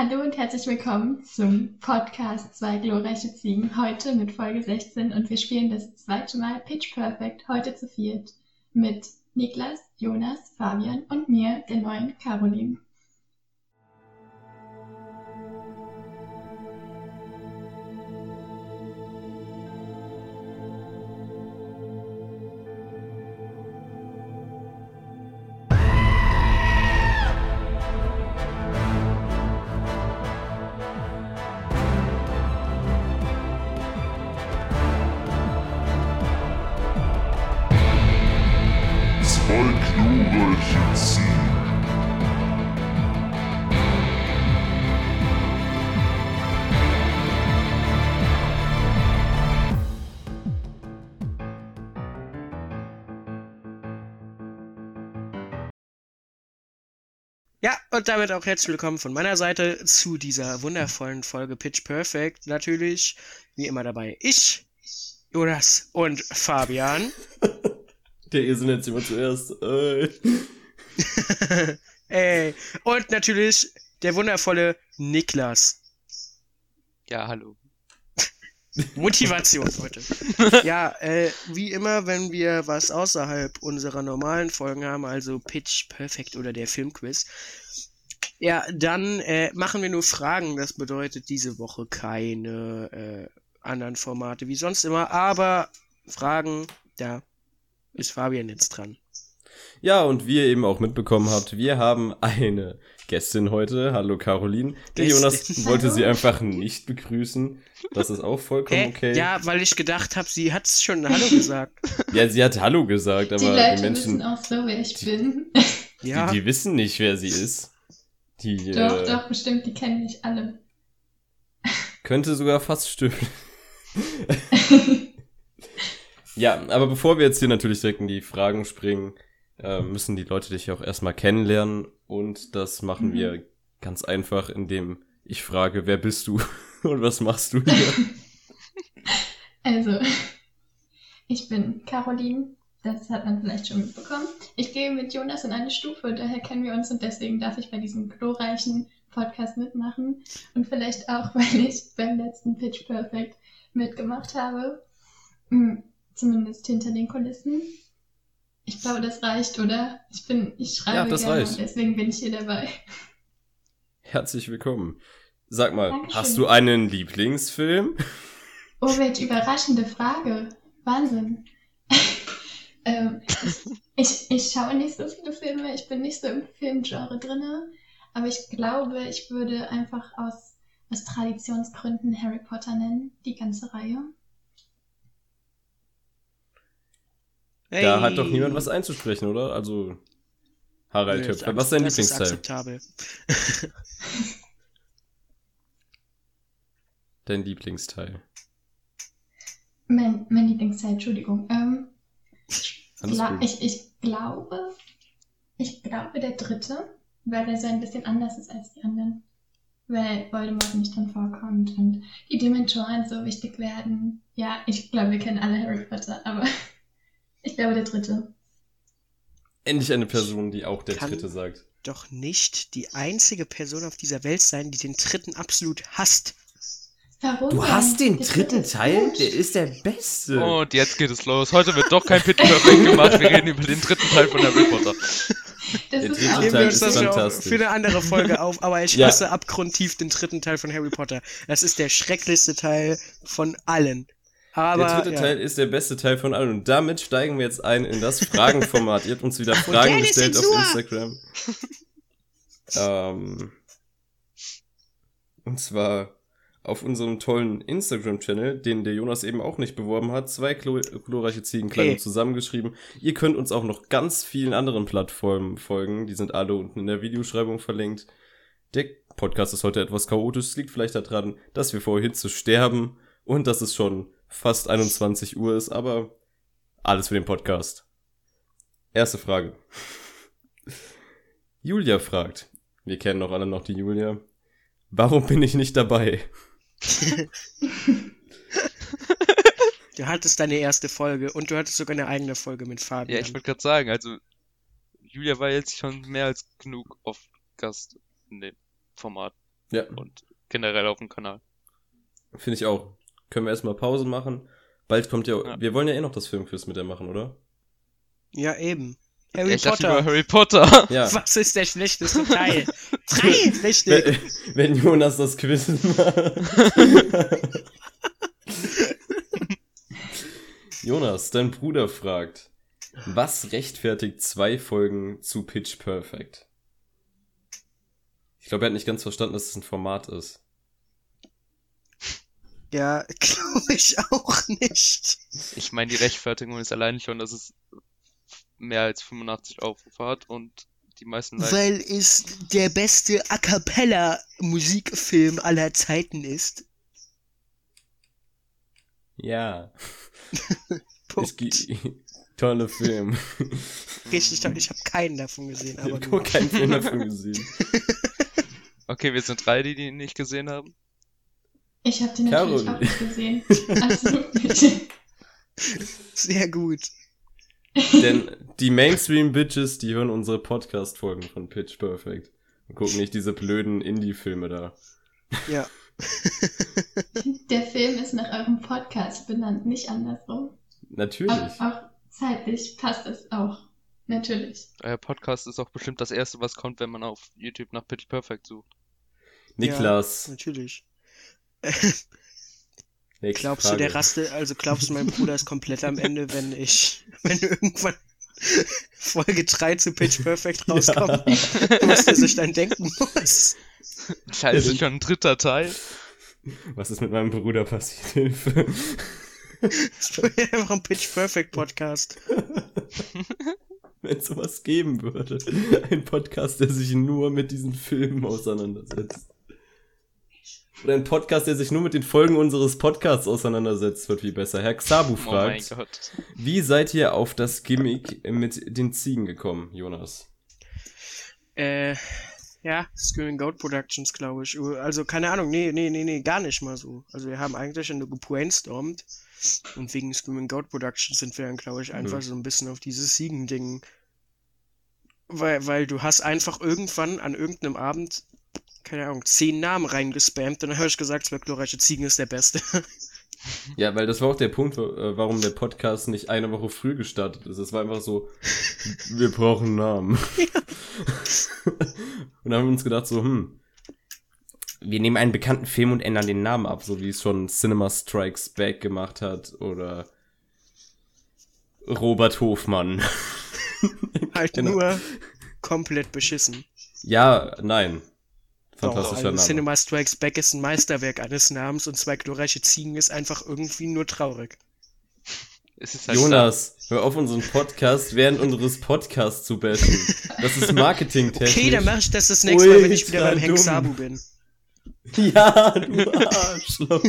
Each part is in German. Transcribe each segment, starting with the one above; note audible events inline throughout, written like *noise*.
Hallo und herzlich willkommen zum Podcast Zwei glorreiche Ziegen. Heute mit Folge 16 und wir spielen das zweite Mal Pitch Perfect, heute zu viert. Mit Niklas, Jonas, Fabian und mir, der neuen Caroline. Ja, und damit auch herzlich willkommen von meiner Seite zu dieser wundervollen Folge Pitch Perfect. Natürlich, wie immer dabei ich, Jonas und Fabian. *laughs* Der Esel nennt sich immer zuerst. Äh. *laughs* Ey, und natürlich der wundervolle Niklas. Ja, hallo. Motivation heute. *laughs* Ja, äh, wie immer, wenn wir was außerhalb unserer normalen Folgen haben, also Pitch Perfect oder der Filmquiz, ja, dann äh, machen wir nur Fragen. Das bedeutet diese Woche keine äh, anderen Formate wie sonst immer, aber Fragen, da ist Fabian jetzt dran. Ja, und wie ihr eben auch mitbekommen habt, wir haben eine Gästin heute. Hallo Caroline. Der Gästin. Jonas *laughs* wollte sie einfach nicht begrüßen. Das ist auch vollkommen Hä? okay. Ja, weil ich gedacht habe, sie hat schon Hallo gesagt. *laughs* Ja, sie hat Hallo gesagt, aber Die die, Leute Menschen, wissen auch so, wer ich bin. Ja, die, die wissen nicht, wer sie ist. Die *laughs* doch, äh, doch, bestimmt, die kennen mich alle. könnte sogar fast stimmen. Ja, aber bevor wir jetzt hier natürlich direkt in die Fragen springen, äh, müssen die Leute dich auch erstmal kennenlernen. Und das machen Mhm. wir ganz einfach, indem ich frage, wer bist du *laughs* und was machst du hier? *laughs* Also, *laughs* ich bin Caroline, das hat man vielleicht schon mitbekommen. Ich gehe mit Jonas in eine Stufe, daher kennen wir uns und deswegen darf ich bei diesem glorreichen Podcast mitmachen. Und vielleicht auch, weil ich beim letzten Pitch Perfect mitgemacht habe. Hm, Zumindest hinter den Kulissen. Ich glaube, das reicht, oder? Ich bin, ich schreibe Ja, das gerne reicht. deswegen bin ich hier dabei. Herzlich willkommen. Sag mal, Dankeschön. hast du einen Lieblingsfilm? Oh, welche überraschende Frage. Wahnsinn. *laughs* ähm, ich, ich schaue nicht so viele Filme, ich bin nicht so im Filmgenre drinne, aber ich glaube, ich würde einfach aus, aus Traditionsgründen Harry Potter nennen, die ganze Reihe. Hey. Da hat doch niemand was einzusprechen, oder? Also, Harald Höpfer, was ist dein das Lieblingsteil? akzeptabel. *laughs* Dein Lieblingsteil. Mein, mein Lieblingsteil, Entschuldigung. Ähm, Alles gla gut. ich, ich glaube, ich glaube der dritte, weil er so ein bisschen anders ist als die anderen. Weil Voldemort nicht drin vorkommt und die Dementoren so wichtig werden. Ja, ich glaube, wir kennen alle Harry Potter, aber ich glaube der dritte. Endlich eine Person, die auch der Kann- Dritte sagt. Doch nicht die einzige Person auf dieser Welt sein, die den dritten absolut hasst. Warum? Du denn? hast den Der dritten Teil? Der ist der beste. Und jetzt geht es los. Heute wird doch kein Pitch Perfect gemacht. Wir reden über den dritten Teil von Harry Potter. Das Der ist dritte Teil wir ist das für, fantastisch. für eine andere Folge auf, aber ich Ja. hasse abgrundtief den dritten Teil von Harry Potter. Das ist der schrecklichste Teil von allen. Aber der dritte ja. Teil ist der beste Teil von allen. Und damit steigen wir jetzt ein in das *laughs* Fragenformat. Ihr habt uns wieder Fragen gestellt auf. Instagram. *laughs* ähm, und zwar auf unserem tollen Instagram-Channel, den der Jonas eben auch nicht beworben hat. Zwei glorreiche Ziegenkleidung Okay. zusammengeschrieben. Ihr könnt uns auch noch ganz vielen anderen Plattformen folgen. Die sind alle unten in der Videoschreibung verlinkt. Der Podcast ist heute etwas chaotisch. Es liegt vielleicht daran, dass wir vor Hitze sterben und dass es schon fast 21 Uhr ist, aber alles für den Podcast. Erste Frage. *laughs* Julia fragt, wir kennen doch alle noch die Julia, warum bin ich nicht dabei? *laughs* Du hattest deine erste Folge und du hattest sogar eine eigene Folge mit Fabian. Ja, ich wollte gerade sagen, also Julia war jetzt schon mehr als genug auf Gast in dem Format. Ja, und generell auf dem Kanal. finde ich auch. Können wir erstmal Pause machen. Bald kommt ja, Ja. wir wollen ja eh noch das Filmquiz mit der machen, oder? Ja, eben. Harry ich dachte Potter. über Harry Potter. *laughs* Ja. Was ist der schlechteste Teil? *laughs* Drei, richtig. Wenn, wenn Jonas das Quiz macht. *laughs* Jonas, dein Bruder fragt, was rechtfertigt zwei Folgen zu Pitch Perfect? Ich glaube, er hat nicht ganz verstanden, dass es ein Format ist. Ja, *laughs* glaube ich auch nicht. Ich meine, die Rechtfertigung ist allein schon, dass es mehr als 85 Aufrufe hat und die meisten Likes. Weil es der beste A cappella Musikfilm aller Zeiten ist. Ja. *laughs* Punkt. Tolle Film. Richtig toll. Ich habe keinen davon gesehen, Ich aber habe keinen Film davon gesehen. *laughs* Okay, wir sind drei, die die nicht gesehen haben. Ich habe den natürlich Caroline. auch nicht gesehen. *laughs* Absolut nicht. Sehr gut. Denn die Mainstream-Bitches, die hören unsere Podcast-Folgen von Pitch Perfect. Und gucken nicht diese blöden Indie-Filme da. Ja. *laughs* Der Film ist nach eurem Podcast benannt, nicht andersrum. Natürlich. Auch, auch zeitlich passt es auch. Natürlich. Euer Podcast ist auch bestimmt das erste, was kommt, wenn man auf YouTube nach Pitch Perfect sucht. Niklas. Natürlich. *laughs* nächste Glaubst du, Frage. der Raste, also glaubst du, mein Bruder ist komplett am Ende, wenn ich, wenn irgendwann Folge 3 zu Pitch Perfect *laughs* rauskommt, was der sich dann denken muss? Scheiße, schon ein dritter Teil. Was ist mit meinem Bruder passiert? *laughs* Hilfe. Das wird einfach ein Pitch Perfect Podcast. Wenn es sowas geben würde. Ein Podcast, der sich nur mit diesen Filmen auseinandersetzt. Oder ein Podcast, der sich nur mit den Folgen unseres Podcasts auseinandersetzt, wird viel besser. Herr Xabu Oh mein fragt, Gott. wie seid ihr auf das Gimmick mit den Ziegen gekommen, Jonas? Äh, ja, Screaming Goat Productions, glaube ich. Also, keine Ahnung, nee, nee, nee, nee, gar nicht mal so. Also, wir haben eigentlich nur gebrainstormt. Und wegen Screaming Goat Productions sind wir dann, glaube ich, einfach Mhm. so ein bisschen auf dieses Siegen-Ding. Weil, weil du hast einfach irgendwann an irgendeinem Abend, keine Ahnung, zehn Namen reingespammt und dann habe ich gesagt, zwei glorreiche Ziegen ist der beste. *laughs* Ja, weil das war auch der Punkt, äh, warum der Podcast nicht eine Woche früh gestartet ist. Es war einfach so, *laughs* wir brauchen Namen. *laughs* und dann haben wir uns gedacht so, hm, wir nehmen einen bekannten Film und ändern den Namen ab, so wie es schon Cinema Strikes Back gemacht hat oder Robert Hofmann. halt Genau. nur komplett beschissen. Ja, nein. Fantastischer also Name. Cinema Strikes Back ist ein Meisterwerk eines Namens und zwei glorreiche Ziegen ist einfach irgendwie nur traurig. Es ist halt Jonas, hör auf unseren Podcast während unseres Podcasts zu bashen. Das ist marketingtechnisch. Okay, dann mach ich das das nächste Mal, wenn ich wieder beim Hank. Sabu bin. Ja, du Arschloch.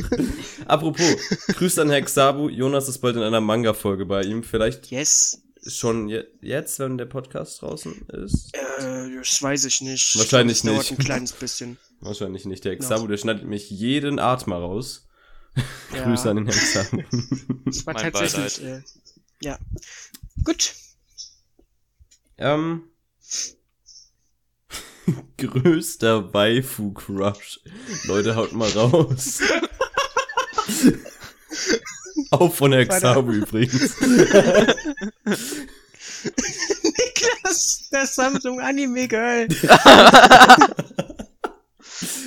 Apropos, Grüße an Herr Xabu. Jonas ist bald in einer Manga-Folge bei ihm. Vielleicht Yes. Schon je jetzt, wenn der Podcast draußen ist. Äh, das weiß ich nicht. Wahrscheinlich ich glaub, nicht. dauert ein kleines bisschen. *laughs* Wahrscheinlich nicht. Der. Xabu, der schneidet mich jeden Atmer raus. Ja. *laughs* Grüße an den Herrn Xabu. *laughs* Das war Mein tatsächlich, äh, ja. Gut. ähm. Größter Waifu-Crush. Leute, haut mal raus. *laughs* Auch von Warte. Xabu übrigens. Niklas, das Samsung Anime Girl. *laughs*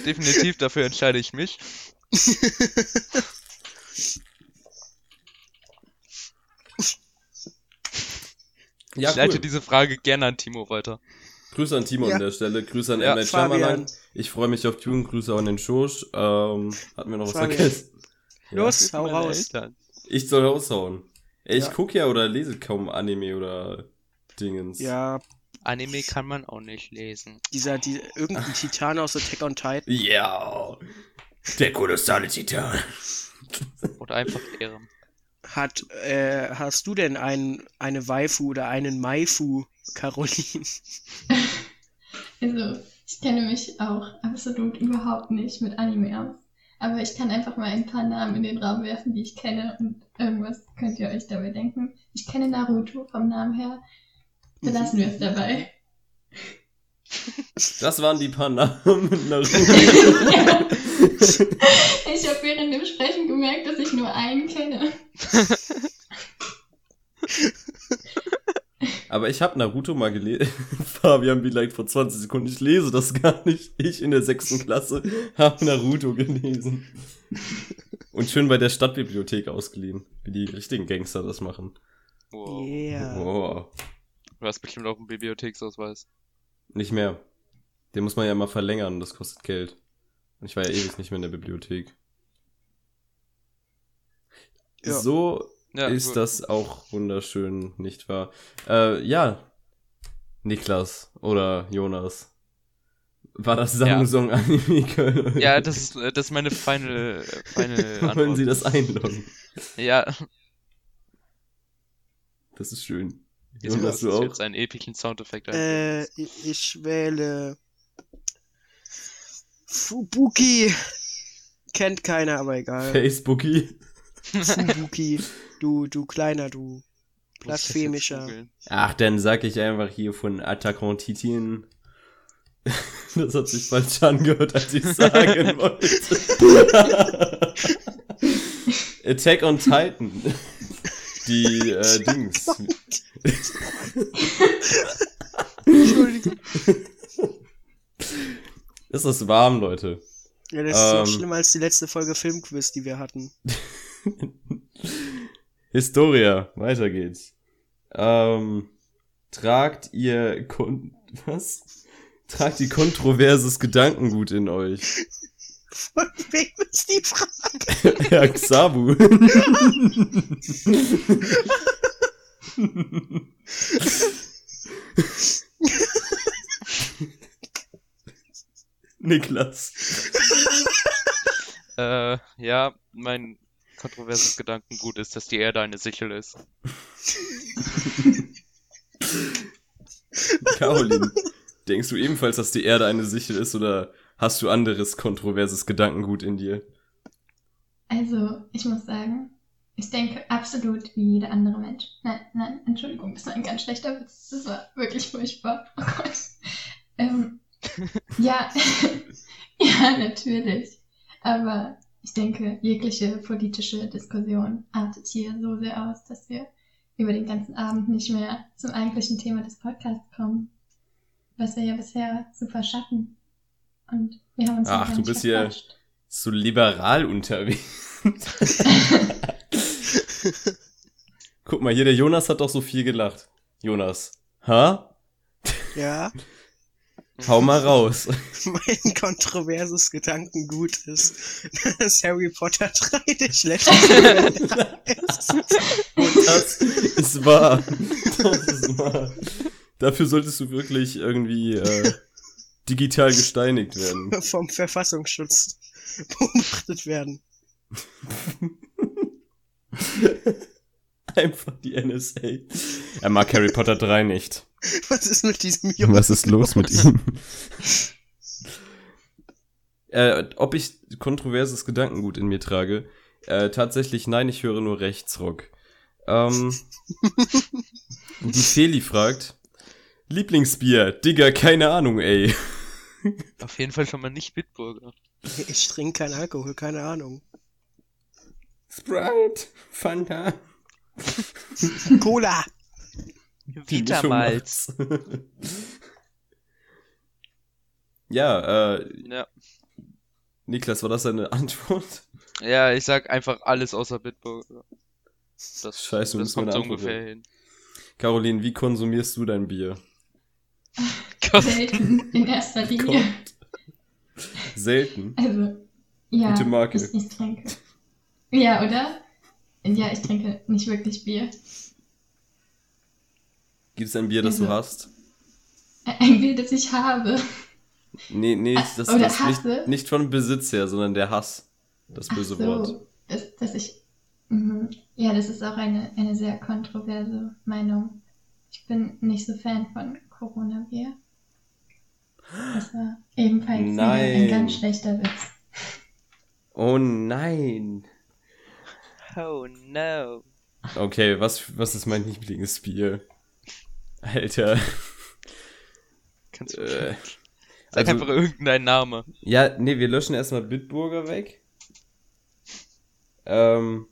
Definitiv, dafür entscheide ich mich. Ja, ich leite cool. diese Frage gerne an Timo weiter. Grüße an Timo Ja. an der Stelle, Grüße an Ja, M. Night Fabian. Shyamalan. Ich freue mich auf Dune, Grüße an den Schosch. Ähm, hatten wir noch was Fabian. vergessen? Los, Für hau raus. Eltern. Ich soll raushauen. Ey, ich Ja. gucke ja oder lese kaum Anime oder Dingens. Ja, Anime kann man auch nicht lesen. dieser, die, irgendein Titan aus Attack on Titan. Ja. Der kolossale Titan. Oder einfach Ehre. Hat, äh, hast du denn ein, eine Waifu oder einen Maifu, Caroline? *laughs* Also, ich kenne mich auch absolut überhaupt nicht mit Anime aus. Aber ich kann einfach mal ein paar Namen in den Raum werfen, die ich kenne und irgendwas könnt ihr euch dabei denken. Ich kenne Naruto vom Namen her. Belassen wir es dabei. Das waren die paar Namen mit Naruto. ja. *laughs* Ich habe während dem Sprechen gemerkt, dass ich nur einen kenne. *laughs* Aber ich habe Naruto mal gelesen. *laughs* Fabian vielleicht vor 20 Sekunden. Ich lese das gar nicht. Ich in der sechsten Klasse habe Naruto gelesen. Und schön bei der Stadtbibliothek ausgeliehen. Wie die richtigen Gangster das machen. Wow. Yeah. Oh. Du hast bestimmt auch einen Bibliotheksausweis. Nicht mehr. Den muss man ja mal verlängern. Das kostet Geld. Und ich war ja ewig nicht mehr in der Bibliothek. Ja. So Ja, ist gut. das auch wunderschön, nicht wahr? Äh, ja. Niklas oder Jonas. War das Ja. Samsung Anime Ja, das ist, das ist meine final, äh, final *laughs* Antwort. Wollen Sie das einloggen? Ja, Das ist schön. jetzt Jonas, du ich auch? jetzt einen epischen Soundeffekt. Äh, ich, ich wähle Fubuki. Kennt keiner, aber egal. Fubuki, du, du kleiner, du blasphemischer. Ach, dann sag ich einfach hier von Attack on Titan. *laughs* Das hat sich falsch angehört, als ich sagen *laughs* wollte. *laughs* Attack on Titan. Die äh, Dings. Entschuldigung. Es ist warm, Leute. Ja, das ist noch Ähm. schlimmer als die letzte Folge Filmquiz, die wir hatten. *laughs* Historia, weiter geht's. Ähm, tragt ihr kon was? Tragt ihr kontroverses Gedankengut in euch. Von wem ist die Frage? *laughs* Herr Xabu. *laughs* Niklas. Äh, ja, mein kontroverses Gedankengut ist, dass die Erde eine Sichel ist. *laughs* Caroline, denkst du ebenfalls, dass die Erde eine Sichel ist oder hast du anderes kontroverses Gedankengut in dir? Also, ich muss sagen, ich denke absolut wie jeder andere Mensch. Nein, nein, Entschuldigung, das war ein ganz schlechter Witz. Das war wirklich furchtbar. Oh Gott. Ähm, ja, *laughs* ja, natürlich. Aber ich denke, jegliche politische Diskussion artet hier so sehr aus, dass wir über den ganzen Abend nicht mehr zum eigentlichen Thema des Podcasts kommen. Was wir ja bisher super schaffen. Und wir haben uns Ach, du bist hier-. So liberal unterwegs. *laughs* Guck mal, hier der Jonas hat doch so viel gelacht. Jonas. Ha? Ja, *laughs* Hau mal *laughs* raus. mein kontroverses Gedankengut ist, dass Harry Potter 3 der schlechteste *laughs* ist. Und das ist wahr. Das ist wahr. Dafür solltest du wirklich irgendwie äh, digital gesteinigt werden. vom Verfassungsschutz beobachtet werden. *laughs* Einfach die NSA. Er mag Harry Potter 3 nicht. *laughs* Was ist mit diesem Jungen? Was ist los mit *laughs* ihm? äh, ob ich kontroverses Gedankengut in mir trage? Äh, tatsächlich nein, ich höre nur Rechtsrock. Ähm, die Feli fragt, Lieblingsbier, Digga, keine Ahnung, ey. Auf jeden Fall schon mal nicht Bitburger. Ich trinke keinen Alkohol, keine Ahnung. Sprite, Fanta. Cola! *laughs* Macht's. *laughs* ja, äh, Ja. Niklas, war das deine Antwort? ja, ich sag einfach alles außer Bitburger. Das, Scheiße, das kommt so ungefähr hin. Caroline, wie konsumierst du dein Bier? Selten in erster Linie. Selten. Also, ja, Gute Marke. Ich, ich trinke. Ja, oder? Ja, ich trinke nicht wirklich Bier. Gibt es ein Bier, das du Also- hast? Ein Bier, das ich habe. Nee, nee, Ah, das, das nicht, nicht von Besitz her, sondern der Hass. Das Ach böse so, Wort. Dass, dass ich. Mhm. Ja, das ist auch eine, eine sehr kontroverse Meinung. Ich bin nicht so Fan von Corona-Bier. Das war ebenfalls Nein. ein ganz schlechter Witz. Oh nein. Oh no. Okay, was, was ist mein Lieblingsbier? Alter. Kannst du Äh, Sag also- einfach irgendeinen Name. Ja, nee, wir löschen erstmal Bitburger weg. Ähm,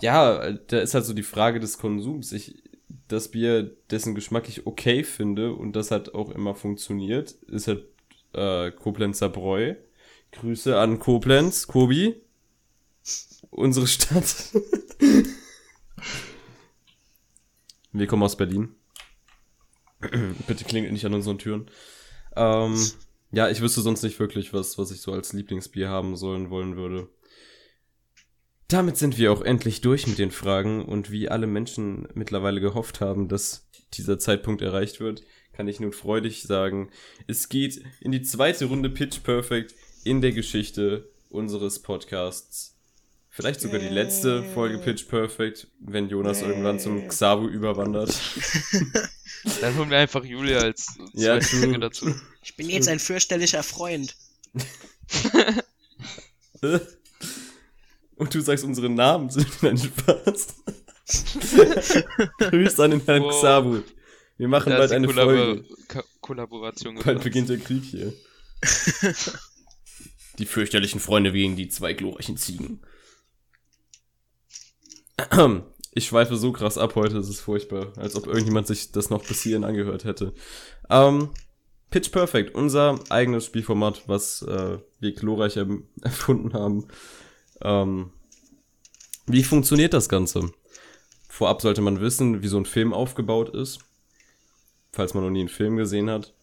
ja, da ist halt so die Frage des Konsums. Ich, das Bier, dessen Geschmack ich okay finde und das hat auch immer funktioniert, ist halt äh, Koblenzer Bräu. Grüße an Koblenz, Kobi. Unsere Stadt. *laughs* Wir kommen aus Berlin. *clears throat* Bitte klingelt nicht an unseren Türen. Ähm, ja, ich wüsste sonst nicht wirklich, was, was ich so als Lieblingsbier haben sollen wollen würde. Damit sind wir auch endlich durch mit den Fragen und wie alle Menschen mittlerweile gehofft haben, dass dieser Zeitpunkt erreicht wird, kann ich nun freudig sagen, es geht in die zweite Runde Pitch Perfect in der Geschichte unseres Podcasts. Vielleicht sogar die letzte Folge Pitch Perfect, wenn Jonas irgendwann zum Xabu überwandert. *laughs* Dann holen wir einfach Julia als Ja. Stimme dazu. Ich bin jetzt ein fürchterlicher Freund. *laughs* Und du sagst unsere Namen, sind ein Spaß. *laughs* Grüß an den Herrn Wow. Xabu. Wir machen Da bald eine Kollabor Folge. Ko Kollaboration Bald beginnt der Krieg hier. Die fürchterlichen Freunde gegen die zwei glorreichen Ziegen. *clears throat* Ich schweife so krass ab heute, es ist furchtbar. Als ob irgendjemand sich das noch bis hierhin angehört hätte. Ähm, Pitch Perfect, unser eigenes Spielformat, was äh, wir glorreich erm- *laughs* erfunden haben. Ähm, wie funktioniert das Ganze? Vorab sollte man wissen, wie so ein Film aufgebaut ist. Falls man noch nie einen Film gesehen hat.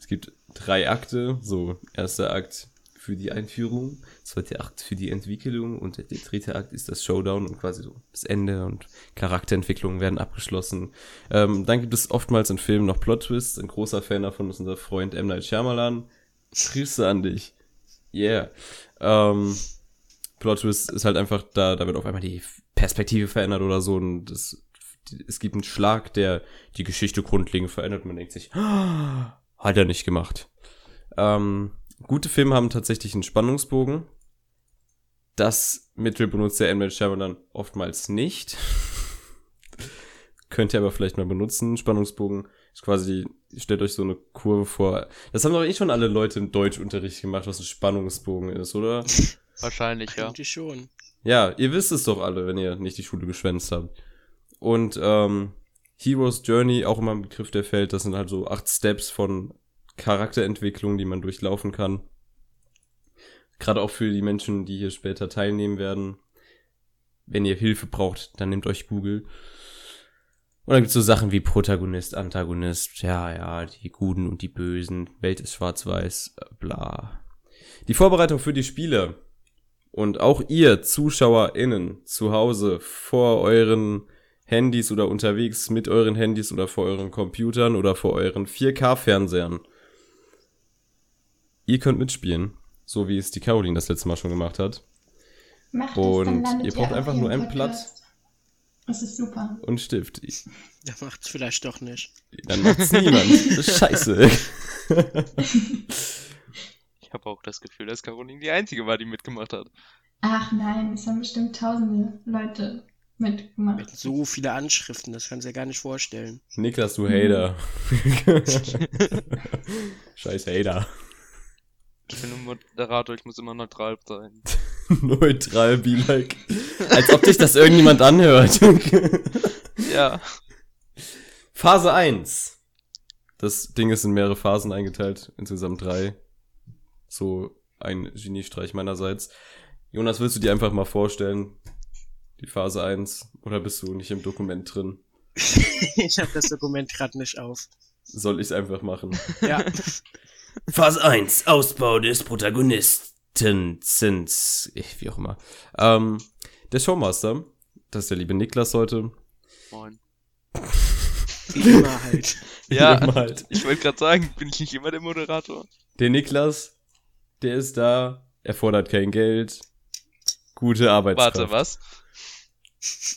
Es gibt drei Akte. So, erster Akt für die Einführung, zweiter Akt für die Entwicklung und der dritte Akt ist das Showdown und quasi so das Ende und Charakterentwicklungen werden abgeschlossen. Ähm, dann gibt es oftmals in Filmen noch Plot-Twists. Ein großer Fan davon ist unser Freund M. Night Shyamalan. Grüße an dich. Yeah. Ähm, Plot-Twist ist halt einfach, da, da wird auf einmal die Perspektive verändert oder so und es, es gibt einen Schlag, der die Geschichte grundlegend verändert man denkt sich, "Ah, hat er nicht gemacht. Ähm, gute Filme haben tatsächlich einen Spannungsbogen. Das Mittel benutzt der. Night Shyamalan oftmals nicht. *laughs* Könnt ihr aber vielleicht mal benutzen. Spannungsbogen ist quasi, stellt euch so eine Kurve vor. Das haben doch eh schon alle Leute im Deutschunterricht gemacht, was ein Spannungsbogen ist, oder? *laughs* Wahrscheinlich, ja. Eigentlich schon. Ja, ihr wisst es doch alle, wenn ihr nicht die Schule geschwänzt habt. Und ähm, Heroes Journey, auch immer ein Begriff, der fällt, das sind halt so acht Steps von Charakterentwicklung, die man durchlaufen kann. Gerade auch für die Menschen, die hier später teilnehmen werden. Wenn ihr Hilfe braucht, dann nehmt euch Google. Und dann gibt's so Sachen wie Protagonist, Antagonist, ja, ja, die Guten und die Bösen, Welt ist schwarz-weiß, bla. Die Vorbereitung für die Spiele. Und auch ihr ZuschauerInnen zu Hause vor euren Handys oder unterwegs mit euren Handys oder vor euren Computern oder vor euren 4K-Fernsehern. Ihr könnt mitspielen, so wie es die Caroline das letzte Mal schon gemacht hat. Macht Und es, landet ihr braucht auch einfach nur im ein Blatt. Podcast. Das ist super. Und Stift. Der macht's vielleicht doch nicht. Dann macht's niemand. *laughs* Scheiße. *laughs* Ich habe auch das Gefühl, dass Caroline die Einzige war, die mitgemacht hat. Ach nein, es haben bestimmt tausende Leute mitgemacht. Mit so viele Anschriften, das kannst du dir gar nicht vorstellen. Niklas, du Hater. *laughs* Scheiß Hater. Ich bin ein Moderator, ich muss immer neutral sein. *laughs* Neutral be like. Als ob dich das irgendjemand anhört. *laughs* Ja. Phase 1. Das Ding ist in mehrere Phasen eingeteilt, insgesamt drei. So ein Geniestreich meinerseits. Jonas, willst du dir einfach mal vorstellen? Die Phase 1? Oder bist du nicht im Dokument drin? *laughs* ich habe das Dokument gerade nicht auf. Soll ich einfach machen? Ja, Phase 1, Ausbau des Protagonisten sind, ich, wie auch immer. Ähm, der Showmaster, das ist der liebe Niklas heute. Moin. *laughs* immer halt. Ja, Immer halt. ich wollte gerade sagen, bin ich nicht immer der Moderator? Der Niklas, der ist da, er fordert kein Geld, gute Arbeitskraft. Warte, was?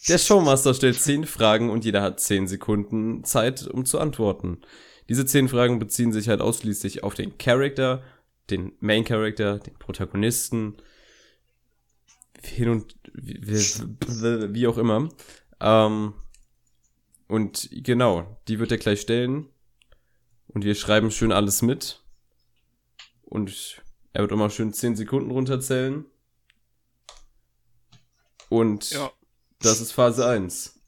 Der Showmaster stellt zehn Fragen und jeder hat zehn Sekunden Zeit, um zu antworten. Diese zehn Fragen beziehen sich halt ausschließlich auf den Charakter, den Main Character, den Protagonisten, hin und wie, wie, auch immer. Ähm, und genau, die wird er gleich stellen. Und wir schreiben schön alles mit. Und er wird immer schön 10 Sekunden runterzählen. Und Ja. das ist Phase 1.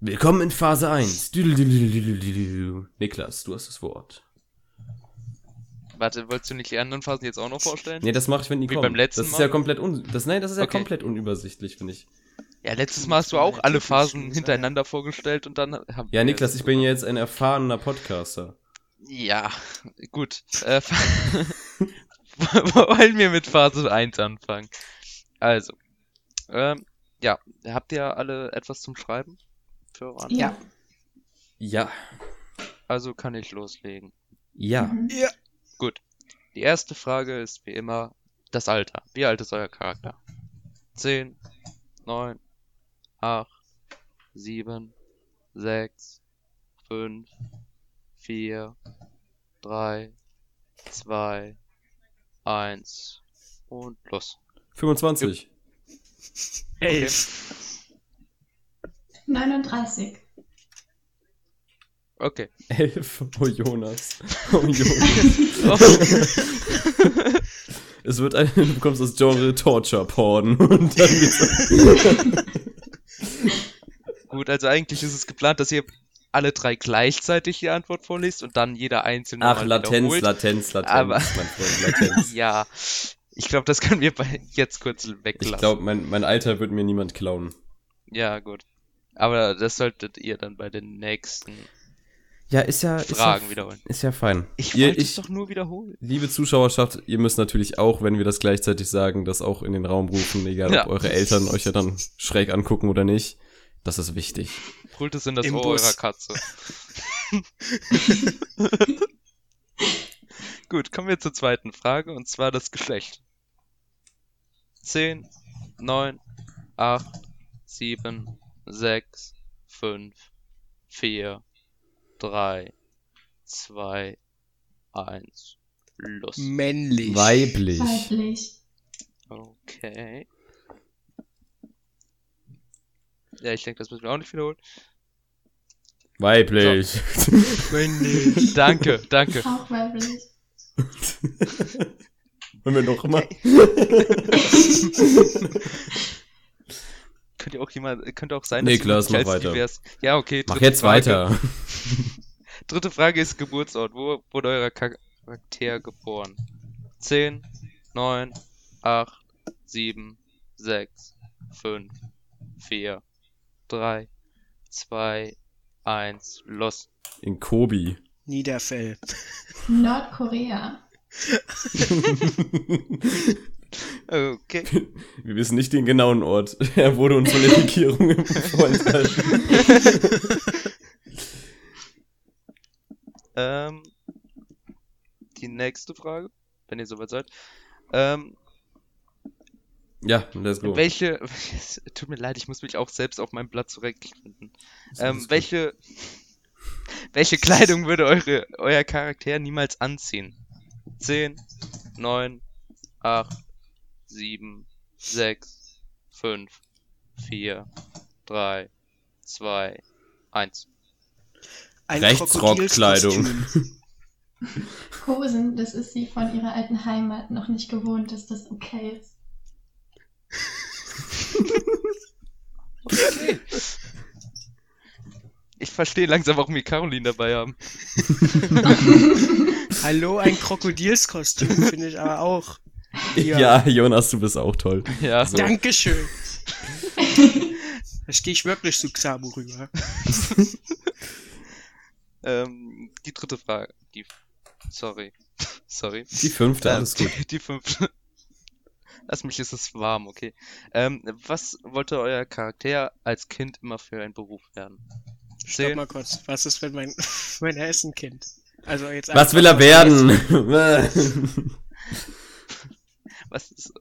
Willkommen in Phase 1. Düdelüdelüdelüdelü. Niklas, du hast das Wort. Warte, wolltest du nicht die anderen Phasen jetzt auch noch vorstellen? Nee, das mache ich, wenn die Wie kommen. beim letzten das ist Mal? ja komplett un das Nein, das ist ja Okay. komplett unübersichtlich, finde ich. Ja, letztes Mal hast du auch alle Phasen hintereinander vorgestellt und dann haben Ja, Niklas, ich bin ja jetzt ein erfahrener Podcaster. Ja, gut. Äh, *laughs* wollen wir mit Phase 1 anfangen? Also, ähm, ja, habt ihr alle etwas zum Schreiben? Für Anfang? Ja. Ja. Also kann ich loslegen. Ja. Mhm. Ja. Gut. Die erste Frage ist wie immer das Alter. Wie alt ist euer Charakter? 10, 9, 8, 7, 6, 5, 4, 3, 2, 1 und los. 25. Elf. 39. Okay. 11. Oh, Jonas. *laughs* Oh, Jonas. es wird ein, du bekommst das Genre Torture Porn und dann geht's. *laughs* Gut, also eigentlich ist es geplant, dass ihr alle drei gleichzeitig die Antwort vorliest und dann jeder einzelne Ach, mal Latenz. Latenz, Latenz, Aber- mein Freund, Latenz. *laughs* Ja, ich glaube, das können wir bei jetzt kurz weglassen. Ich glaube, mein, mein Alter wird mir niemand klauen. Ja, gut. Aber das solltet ihr dann bei den nächsten Ja, ist ja, Fragen wiederholen. Ist ja fein. Ich Ihr- wollte ich, es doch nur wiederholen. Liebe Zuschauerschaft, ihr müsst natürlich auch, wenn wir das gleichzeitig sagen, das auch in den Raum rufen, egal Ja. ob eure Eltern euch ja dann schräg angucken oder nicht. Das ist wichtig. Holt es in das Im Ohr Bus. eurer Katze. *laughs* Gut, kommen wir zur zweiten Frage und zwar das Geschlecht. 10, 9, 8, 7, 6, 5, 4, 3, 2, 1, los. Männlich. Weiblich. Weiblich. Okay. Ja, ich denke, das müssen wir auch nicht wiederholen. Weiblich. *laughs* Männlich. Danke, danke. Auch weiblich. Wollen wir noch mal? *laughs* *laughs* Könnte auch jemand, könnte auch sein, Niklas, jemand mach nicht als weiter. divers- Ja, okay. Mach dritte jetzt Frage. weiter. *laughs* Dritte Frage ist Geburtsort. Wo wurde euer Charakter geboren? 10, 9, 8, 7, 6, 5, 4, 3, 2, 1, los. In Kobi. Niederfell. Nordkorea. *laughs* *laughs* Okay. *laughs* Wir wissen nicht den genauen Ort. *laughs* Er wurde uns von der Regierung vorenthalten. *laughs* Ähm, die nächste Frage, wenn ihr soweit seid. Ähm, Ja, let's go. welche, tut mir leid, ich muss mich auch selbst auf meinem Blatt zurechtfinden. Ähm, welche, welche Kleidung würde eure, euer Charakter niemals anziehen? 10, 9, 8, 7, 6, 5, 4, 3, 2, 1. Ein Rechtsrockkleidung. Hosen, das ist sie von ihrer alten Heimat noch nicht gewohnt, dass das okay ist. Ich verstehe langsam, warum wir Caroline dabei haben. *laughs* Hallo, ein Krokodilskostüm finde ich aber auch. Ja. Jonas, du bist auch toll. Ja, So. Dankeschön. *laughs* Da stehe ich wirklich zu Xabu rüber. *laughs* ähm, die dritte Frage. Die, sorry. *laughs* sorry. Die fünfte, Ähm, alles gut. Die, die fünfte. Lass mich, ist es warm, okay. Ähm, was wollte euer Charakter als Kind immer für einen Beruf werden? Stopp Zehn. mal kurz. Was ist, wenn mein, mein Essen kennt? Also jetzt Was will er werden? Was ist.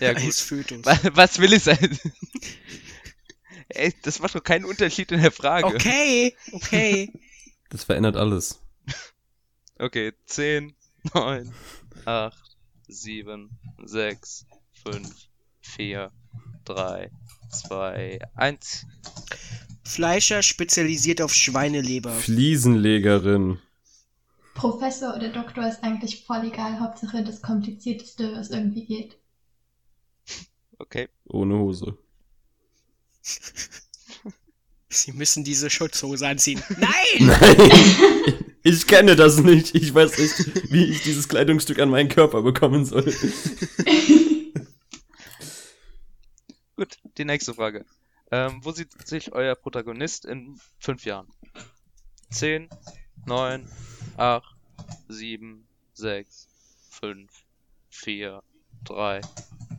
Ja, *laughs* gut. Eisfötus. Wa- Was will ich sein? *laughs* Ey, das macht doch keinen Unterschied in der Frage. Okay, okay. *laughs* Das verändert alles. Okay, 10, 9, 8, 7, 6, 5, 4, 3, 2, 1. Fleischer spezialisiert auf Schweineleber. Fliesenlegerin. Professor oder Doktor ist eigentlich voll egal. Hauptsache das Komplizierteste, was irgendwie geht. Okay. Ohne Hose. Sie müssen diese Schutzhose anziehen. *laughs* Nein! Nein! *laughs* Ich kenne das nicht. Ich weiß nicht, wie ich dieses Kleidungsstück an meinen Körper bekommen soll. *laughs* Gut, die nächste Frage. Ähm, wo sieht sich euer Protagonist in fünf Jahren? 10, 9, 8, 7, 6, 5, 4, 3,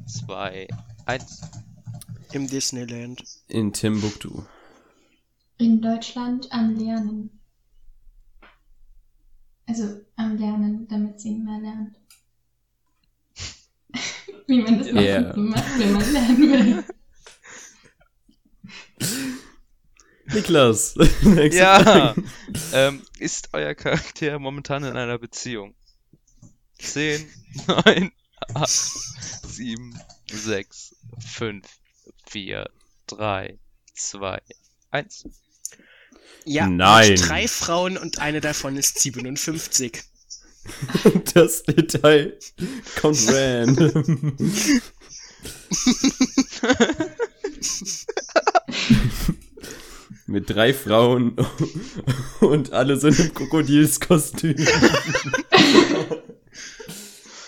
2, 1. Im Disneyland. In Timbuktu. In Deutschland am Lernen. Also am Lernen, damit sie mehr lernt. *laughs* Wie man das so macht, wenn man lernen will. Niklas. *laughs* nächste Ja! Frage. ähm, ist euer Charakter momentan in einer Beziehung? 10, 9, 8, 7, 6, 5, 4, 3, 2, 1. Ja, Nein. drei Frauen und eine davon ist 57. *laughs* Das Detail kommt random. *laughs* Mit drei Frauen *laughs* und alle sind im Krokodilskostüm. *laughs*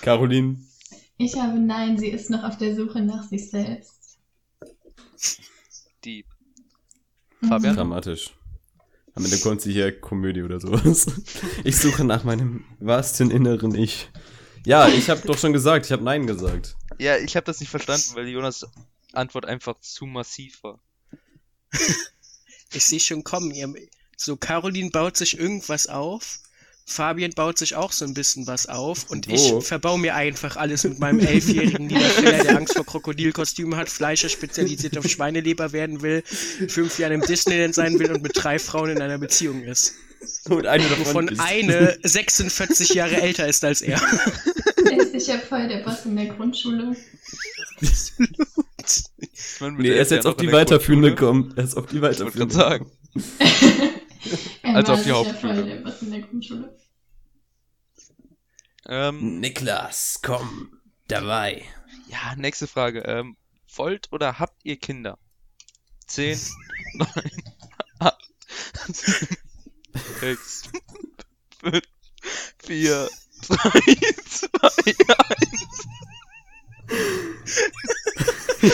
Caroline, Ich habe nein, sie ist noch auf der Suche nach sich selbst. Die. Mhm. Fabian? dramatisch. Am Ende kommt sie hier Komödie oder sowas. Ich suche nach meinem wahrsten inneren Ich. Ja, ich habe doch schon gesagt, ich habe Nein gesagt. Ja, ich habe das nicht verstanden, weil Jonas Antwort einfach zu massiv war. *laughs* Ich sehe schon kommen. Ihr, so, Caroline baut sich irgendwas auf. Fabian baut sich auch so ein bisschen was auf. Und Wo? ich verbau mir einfach alles mit meinem elfjährigen Niederschwiller, der Angst vor Krokodilkostümen hat, Fleischer spezialisiert auf Schweineleber werden will, fünf Jahre im Disneyland sein will und mit drei Frauen in einer Beziehung ist. Und eine davon Wovon bist. eine 46 Jahre älter ist als er. Er ist sicher voll der Boss in der Grundschule. *laughs* Nee, er ist jetzt auf die weiterführende gekommen. Er ist auf die Ich wollte gerade weiterführende. sagen. *laughs* Also auf die Hauptschule. Ähm, Niklas, komm, dabei. ja, nächste Frage. Ähm, wollt oder habt ihr Kinder? 10, 9, 8, 6, 5, 4, 3, 2,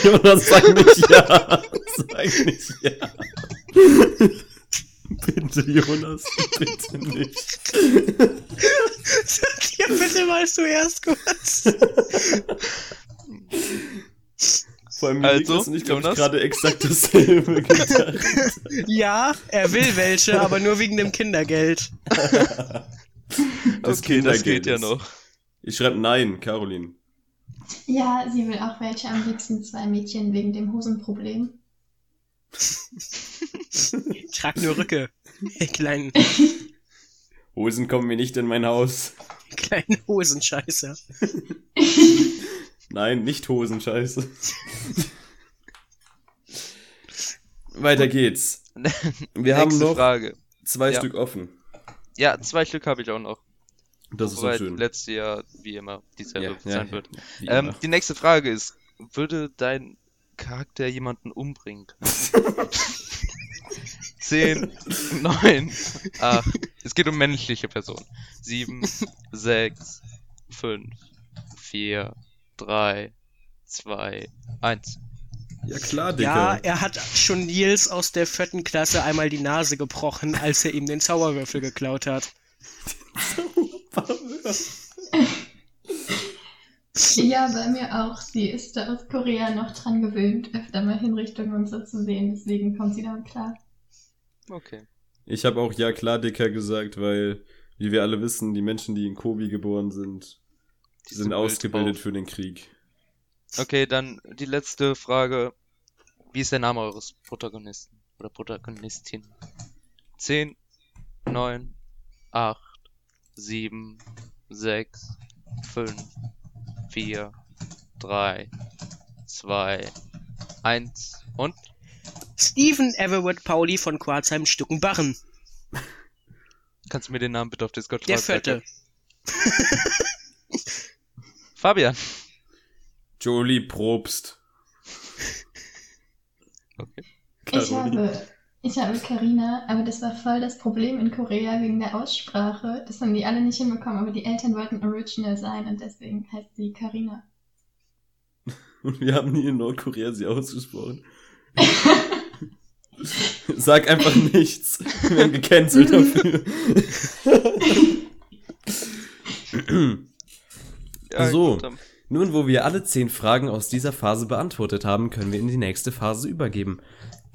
Jonas, sag nicht ja. Sag nicht ja. Bitte, Jonas, bitte nicht. Sag dir bitte mal zuerst kurz. Vor allem Also, Niklas und ich glaube Jonas? gerade exakt dasselbe gedacht. Ja, er will welche, aber nur wegen dem Kindergeld. Das Okay, das Kindergeld geht ja noch. Ich schreibe nein, Caroline. Ja, sie will auch welche, am liebsten zwei Mädchen wegen dem Hosenproblem. Ich *laughs* trag nur Rücke. *laughs* Kleinen, Hosen kommen mir nicht in mein Haus. kleinen Hosenscheißer. *laughs* Nein, nicht Hosen, scheiße. Weiter geht's. Wir haben noch Frage. zwei Ja. Stück offen. Ja, zwei Stück habe ich auch noch. Das ist so Wobei schön. letztes Jahr, wie immer, dieselbe sein wird. wie Ähm, die nächste Frage ist, würde dein Charakter jemanden umbringen können? 10, 9, 8, es geht um männliche Personen. 7, 6, 5, 4, 3, 2, 1. Ja klar, Ja, Dicker. er hat schon Nils aus der vierten Klasse einmal die Nase gebrochen, als er ihm den Zauberwürfel geklaut hat. *laughs* Ja, bei mir auch. Sie ist da aus Korea noch dran gewöhnt, öfter mal Hinrichtungen und so zu sehen. Deswegen kommt sie damit klar. Okay. Ich habe auch ja klar, Dicker gesagt, weil, wie wir alle wissen, die Menschen, die in Kobi geboren sind, Die sind wild ausgebildet für den Krieg. Okay, dann die letzte Frage. Wie ist der Name eures Protagonisten oder Protagonistin? 10, 9, 8, 7, 6, 5, 4, 3, 2, 1 und Stephen Everett Pauli von Quarzheim Stuckenbarren. Kannst du mir den Namen bitte auf Discord Der schreiben? vierte. *laughs* Fabian. Jolie Probst. Okay. Ich habe, ich habe Karina, aber das war voll das Problem in Korea wegen der Aussprache. Das haben die alle nicht hinbekommen, aber die Eltern wollten original sein und deswegen heißt sie Karina. *laughs* Und wir haben nie in Nordkorea sie ausgesprochen. *laughs* Sag einfach nichts. Wir werden gecancelt dafür. *laughs* Ja, So. gut, Nun, wo wir alle zehn Fragen aus dieser Phase beantwortet haben, können wir in die nächste Phase übergeben.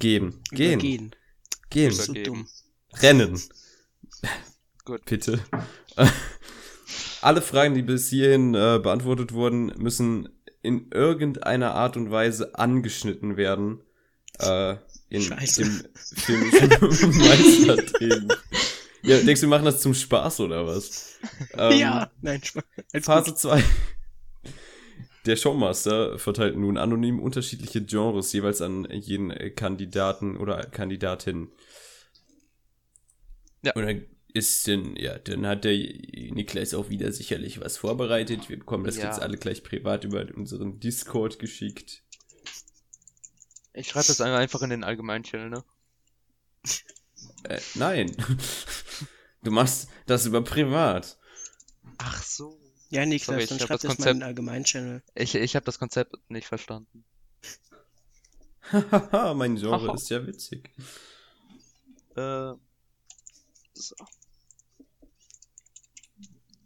Gehen. Gehen. Übergehen. Gehen. So dumm. Rennen. *laughs* Gut. Bitte. *laughs* Alle Fragen, die bis hierhin äh, beantwortet wurden, müssen in irgendeiner Art und Weise angeschnitten werden. Äh, in Scheiße. dem filmischen *laughs* Meistertraining. Ja, denkst du, wir machen das zum Spaß oder was? Ähm, ja, nein, Spaß. Phase gut. 2. Der Showmaster verteilt nun anonym unterschiedliche Genres jeweils an jeden Kandidaten oder Kandidatin. Ja. Und dann ist denn, ja, dann hat der Niklas auch wieder sicherlich was vorbereitet. Wir bekommen das Ja. jetzt alle gleich privat über unseren Discord geschickt. Ich schreibe das einfach in den Allgemeinchannel, ne? Äh, nein. *laughs* Du machst das über privat. Ach so. Ja, Niklas, Sorry, ich dann schreib das das mal in Konzept- den Allgemeinchannel. Ich, ich habe das Konzept nicht verstanden. Hahaha, mein Genre ist ja witzig. Äh, so.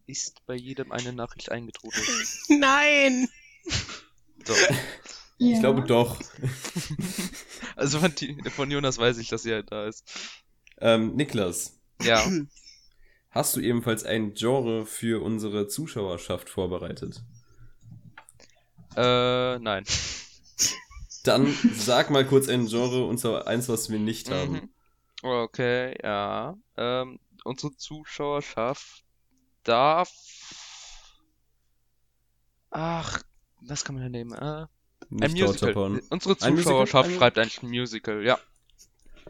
Ist bei jedem eine Nachricht eingetrudelt. *laughs* Nein! So. Ja. Ich glaube doch. *laughs* Also von, die, von Jonas weiß ich, dass sie halt da ist. Ähm, Niklas, Ja. *clears throat* Hast du ebenfalls ein Genre für unsere Zuschauerschaft vorbereitet? äh, nein. Dann *laughs* sag mal kurz ein Genre und zwar eins, was wir nicht haben. Mhm. Okay, ja. Ähm, unsere Zuschauerschaft darf. Ach, was kann man da nehmen? Äh, ein Musical. Unsere Ein Musical? Zuschauerschaft Ein- schreibt ein Musical, ja.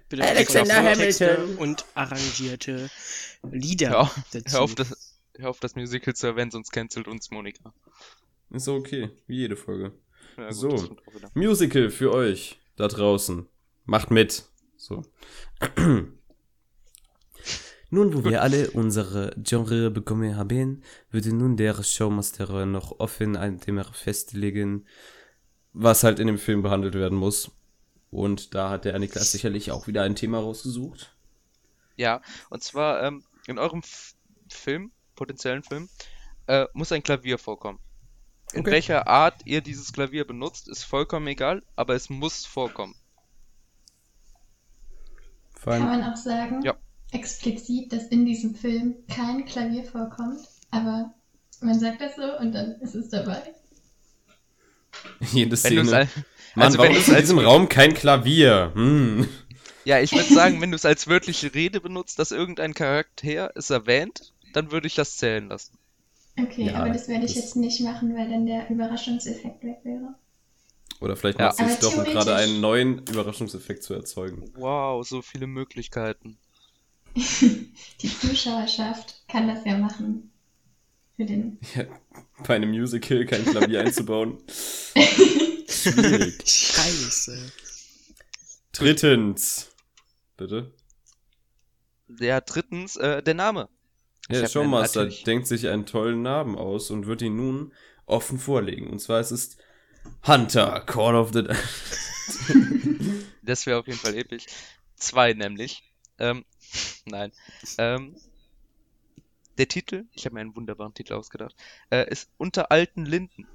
Bitte Alexander Hamilton. Und arrangierte Lieder Hör, dazu. hör, auf das, hör auf das Musical zu erwähnen, sonst cancelt uns Monika. Ist so okay, wie jede Folge. Ja, So. auch wieder. Musical für euch da draußen. Macht mit. So. *clears throat* Nun, wo wir alle unsere Genre bekommen haben, würde nun der Showmaster noch offen ein Thema festlegen, was halt in dem Film behandelt werden muss. Und da hat der Niklas sicherlich auch wieder ein Thema rausgesucht. Ja, und zwar ähm, in eurem F Film, potenziellen Film, äh, muss ein Klavier vorkommen. In Okay. welcher Art ihr dieses Klavier benutzt, ist vollkommen egal, aber es muss vorkommen. Vor Kann man auch sagen, Ja. explizit, dass in diesem Film kein Klavier vorkommt, aber man sagt das so und dann ist es dabei. *laughs* jede Wenn du es Szene. als, Mann, also wenn warum du ist es in als diesem Raum kein Klavier? Hm. ja, ich würde sagen, wenn du es als wörtliche Rede benutzt, dass irgendein Charakter es erwähnt, dann würde ich das zählen lassen. Okay, Ja, aber das werde ich das- jetzt nicht machen, weil dann der Überraschungseffekt weg wäre. Oder vielleicht Ja. machst du es doch, um gerade einen neuen Überraschungseffekt zu erzeugen. Wow, so viele Möglichkeiten. *laughs* Die Zuschauerschaft kann das ja machen. Für den. Ja, bei einem Musical kein Klavier einzubauen. Schwierig. *laughs* Scheiße. Drittens. Bitte? Ja, drittens, äh, der Name. Ich Der Showmaster natürlich- denkt sich einen tollen Namen aus und wird ihn nun offen vorlegen. Und zwar es ist Hunter, Call of the... Das wäre auf jeden Fall episch. Zwei nämlich. Ähm, *laughs* nein. Ähm, der Titel, ich habe mir einen wunderbaren Titel ausgedacht, äh, ist Unter alten Linden.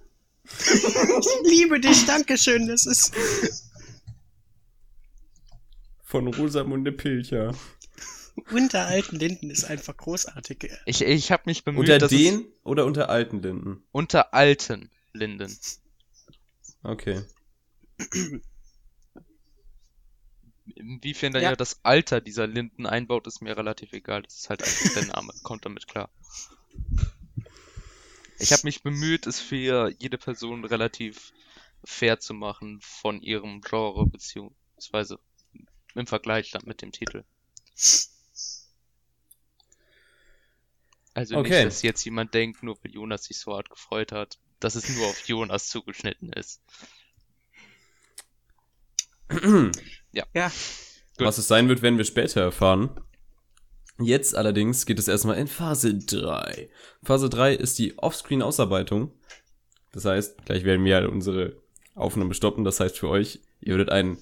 Ich liebe dich, Dankeschön. Das ist. Von Rosamunde Pilcher. Unter alten Linden ist einfach großartig. Ich, ich habe mich bemüht, Unter dass den oder unter alten Linden? unter alten Linden. Okay. Inwiefern dann Ja. ja das Alter dieser Linden einbaut, ist mir relativ egal. Das ist halt einfach der Name. *laughs* Kommt damit klar. Ich habe mich bemüht, es für jede Person relativ fair zu machen von ihrem Genre, beziehungsweise im Vergleich dann mit dem Titel. Also Okay. nicht, dass jetzt jemand denkt, nur weil Jonas sich so hart gefreut hat, dass es nur auf Jonas zugeschnitten ist. Ja, Gut. Was es sein wird, werden wir später erfahren. Jetzt allerdings geht es erstmal in Phase 3. Phase 3 ist die Offscreen-Ausarbeitung. Das heißt, gleich werden wir unsere Aufnahme stoppen. Das heißt für euch, ihr würdet einen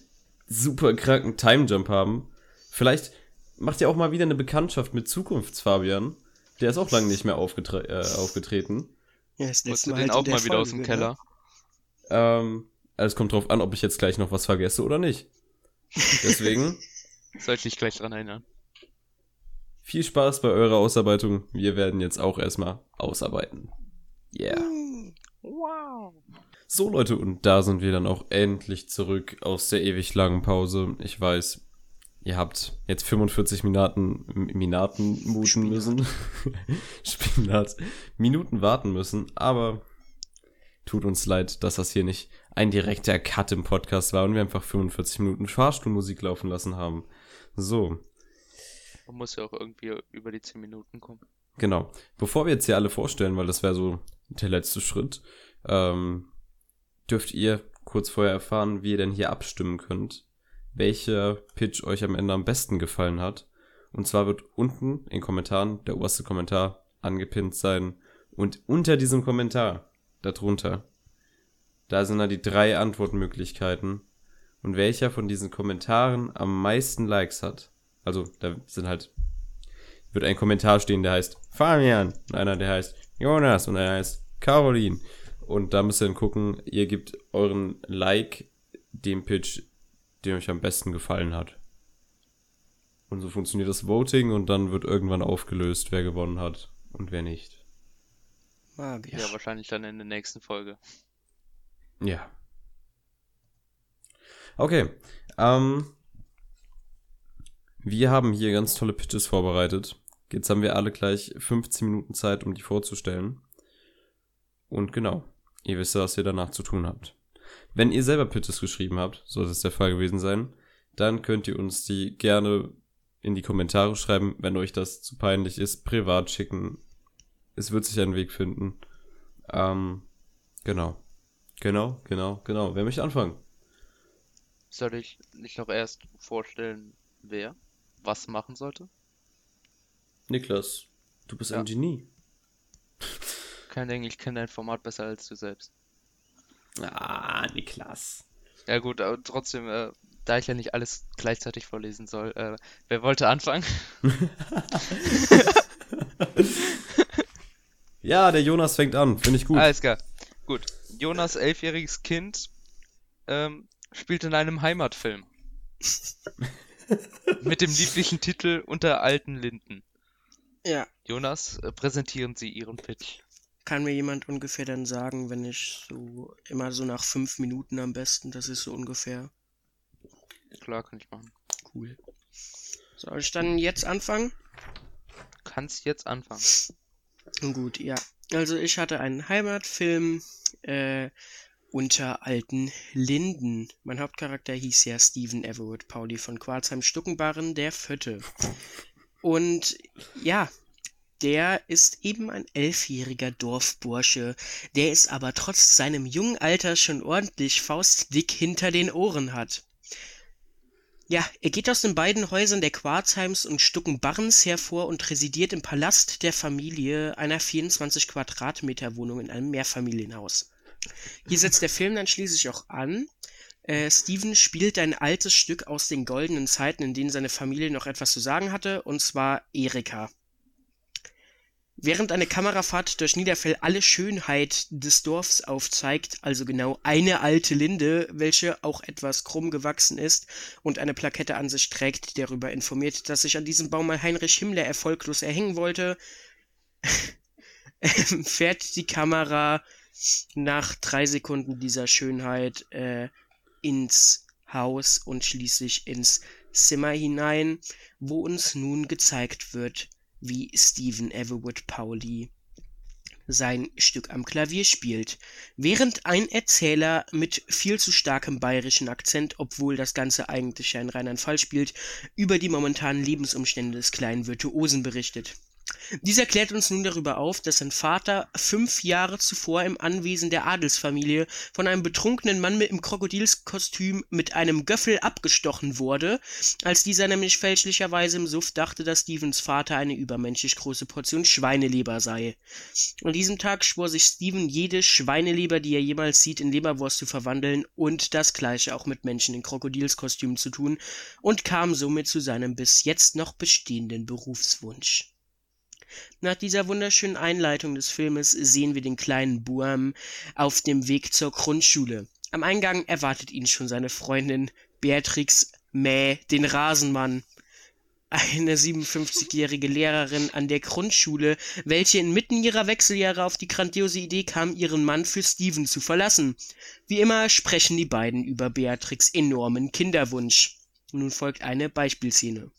super kranken Time-Jump haben. Vielleicht macht ihr auch mal wieder eine Bekanntschaft mit Zukunftsfabian. Der ist auch lange nicht mehr aufgetre äh, aufgetreten. ja das Holst letzte du Mal den halt in auch mal wieder aus dem ne? Keller? Ähm, es kommt drauf an, ob ich jetzt gleich noch was vergesse oder nicht. Deswegen *laughs* Soll ich dich gleich dran erinnern? viel Spaß bei eurer Ausarbeitung. Wir werden jetzt auch erstmal ausarbeiten. Yeah. Wow. So Leute, und da sind wir dann auch endlich zurück aus der ewig langen Pause. Ich weiß, ihr habt jetzt 45 Minuten, Minaten muten müssen. *laughs* Spinat. Minuten warten müssen, aber tut uns leid, dass das hier nicht ein direkter Cut im Podcast war und wir einfach 45 Minuten Fahrstuhlmusik laufen lassen haben. So, Man muss ja auch irgendwie über die 10 Minuten kommen. Genau. Bevor wir jetzt hier alle vorstellen, weil das wäre so der letzte Schritt, ähm, dürft ihr kurz vorher erfahren, wie ihr denn hier abstimmen könnt, welcher Pitch euch am Ende am besten gefallen hat. Und zwar wird unten in Kommentaren der oberste Kommentar angepinnt sein und unter diesem Kommentar, darunter, da sind dann die drei Antwortmöglichkeiten und welcher von diesen Kommentaren am meisten Likes hat. Also da sind halt wird ein Kommentar stehen, der heißt Fabian und einer, der heißt Jonas und einer heißt Caroline. Und da müsst ihr dann gucken, ihr gebt euren Like dem Pitch, der euch am besten gefallen hat. Und so funktioniert das Voting und dann wird irgendwann aufgelöst, wer gewonnen hat und wer nicht. Magisch. Ja, wahrscheinlich dann in der nächsten Folge. Ja. Okay. Ähm, wir haben hier ganz tolle Pitches vorbereitet. Jetzt haben wir alle gleich 15 Minuten Zeit, um die vorzustellen. Und genau, ihr wisst was ihr danach zu tun habt. Wenn ihr selber Pitches geschrieben habt, sollte es der Fall gewesen sein, dann könnt ihr uns die gerne in die Kommentare schreiben, wenn euch das zu peinlich ist, privat schicken. Es wird sich ein Weg finden. Ähm, genau. Genau, genau, genau. Wer möchte anfangen? Soll ich nicht noch erst vorstellen, wer was machen sollte? Niklas, du bist Ja. ein Genie. Kein Ding, ich kenne dein Format besser als du selbst. Ah, Niklas. Ja gut, aber trotzdem, äh, da ich ja nicht alles gleichzeitig vorlesen soll, äh, wer wollte anfangen? *laughs* Ja, der Jonas fängt an. Finde ich gut. Alles klar. Gut. Jonas, elfjähriges Kind, ähm, spielt in einem Heimatfilm. *laughs* Mit dem lieblichen Titel Unter alten Linden. Ja. Jonas, äh, präsentieren Sie Ihren Pitch. Kann mir jemand ungefähr dann sagen, wenn ich so immer so nach fünf Minuten am besten, das ist so ungefähr Klar, kann ich machen. cool. Soll ich dann jetzt anfangen? Kannst jetzt anfangen. Gut, ja. Also ich hatte einen Heimatfilm äh, unter alten Linden. Mein Hauptcharakter hieß ja Stephen Everwood Pauli von Quarzheim-Stuckenbarren, der Vierte. Und ja, der ist eben ein elfjähriger Dorfbursche, der es aber trotz seinem jungen Alter schon ordentlich faustdick hinter den Ohren hat. Ja, er geht aus den beiden Häusern der Quarzheims und Stuckenbarrens hervor und residiert im Palast der Familie einer 24 Quadratmeter Wohnung in einem Mehrfamilienhaus. Hier setzt der Film dann schließlich auch an. Äh, Steven spielt ein altes Stück aus den goldenen Zeiten, in denen seine Familie noch etwas zu sagen hatte, und zwar Erika. Während eine Kamerafahrt durch Niederfell alle Schönheit des Dorfs aufzeigt, also genau eine alte Linde, welche auch etwas krumm gewachsen ist und eine Plakette an sich trägt, die darüber informiert, dass sich an diesem Baum mal Heinrich Himmler erfolglos erhängen wollte, *laughs* fährt die Kamera nach drei Sekunden dieser Schönheit äh, ins Haus und schließlich ins Zimmer hinein, wo uns nun gezeigt wird, wie Stephen Everwood Pauli sein Stück am Klavier spielt, während ein Erzähler mit viel zu starkem bayerischen Akzent, obwohl das Ganze eigentlich ja in Rheinland-Pfalz spielt, über die momentanen Lebensumstände des kleinen Virtuosen berichtet. Dieser klärt uns nun darüber auf, dass sein Vater fünf Jahre zuvor im Anwesen der Adelsfamilie von einem betrunkenen Mann im Krokodilskostüm mit einem Göffel abgestochen wurde, als dieser nämlich fälschlicherweise im Suff dachte, dass Stevens Vater eine übermenschlich große Portion Schweineleber sei. An diesem Tag schwor sich Steven jede Schweineleber, die er jemals sieht, in Leberwurst zu verwandeln und das gleiche auch mit Menschen in Krokodilskostümen zu tun und kam somit zu seinem bis jetzt noch bestehenden Berufswunsch. Nach dieser wunderschönen Einleitung des Filmes sehen wir den kleinen Buam auf dem Weg zur Grundschule. Am Eingang erwartet ihn schon seine Freundin Beatrix Mäh, den Rasenmann. Eine 57-jährige Lehrerin an der Grundschule, welche inmitten ihrer Wechseljahre auf die grandiose Idee kam, ihren Mann für Steven zu verlassen. Wie immer sprechen die beiden über Beatrix enormen Kinderwunsch. Nun folgt eine Beispielszene.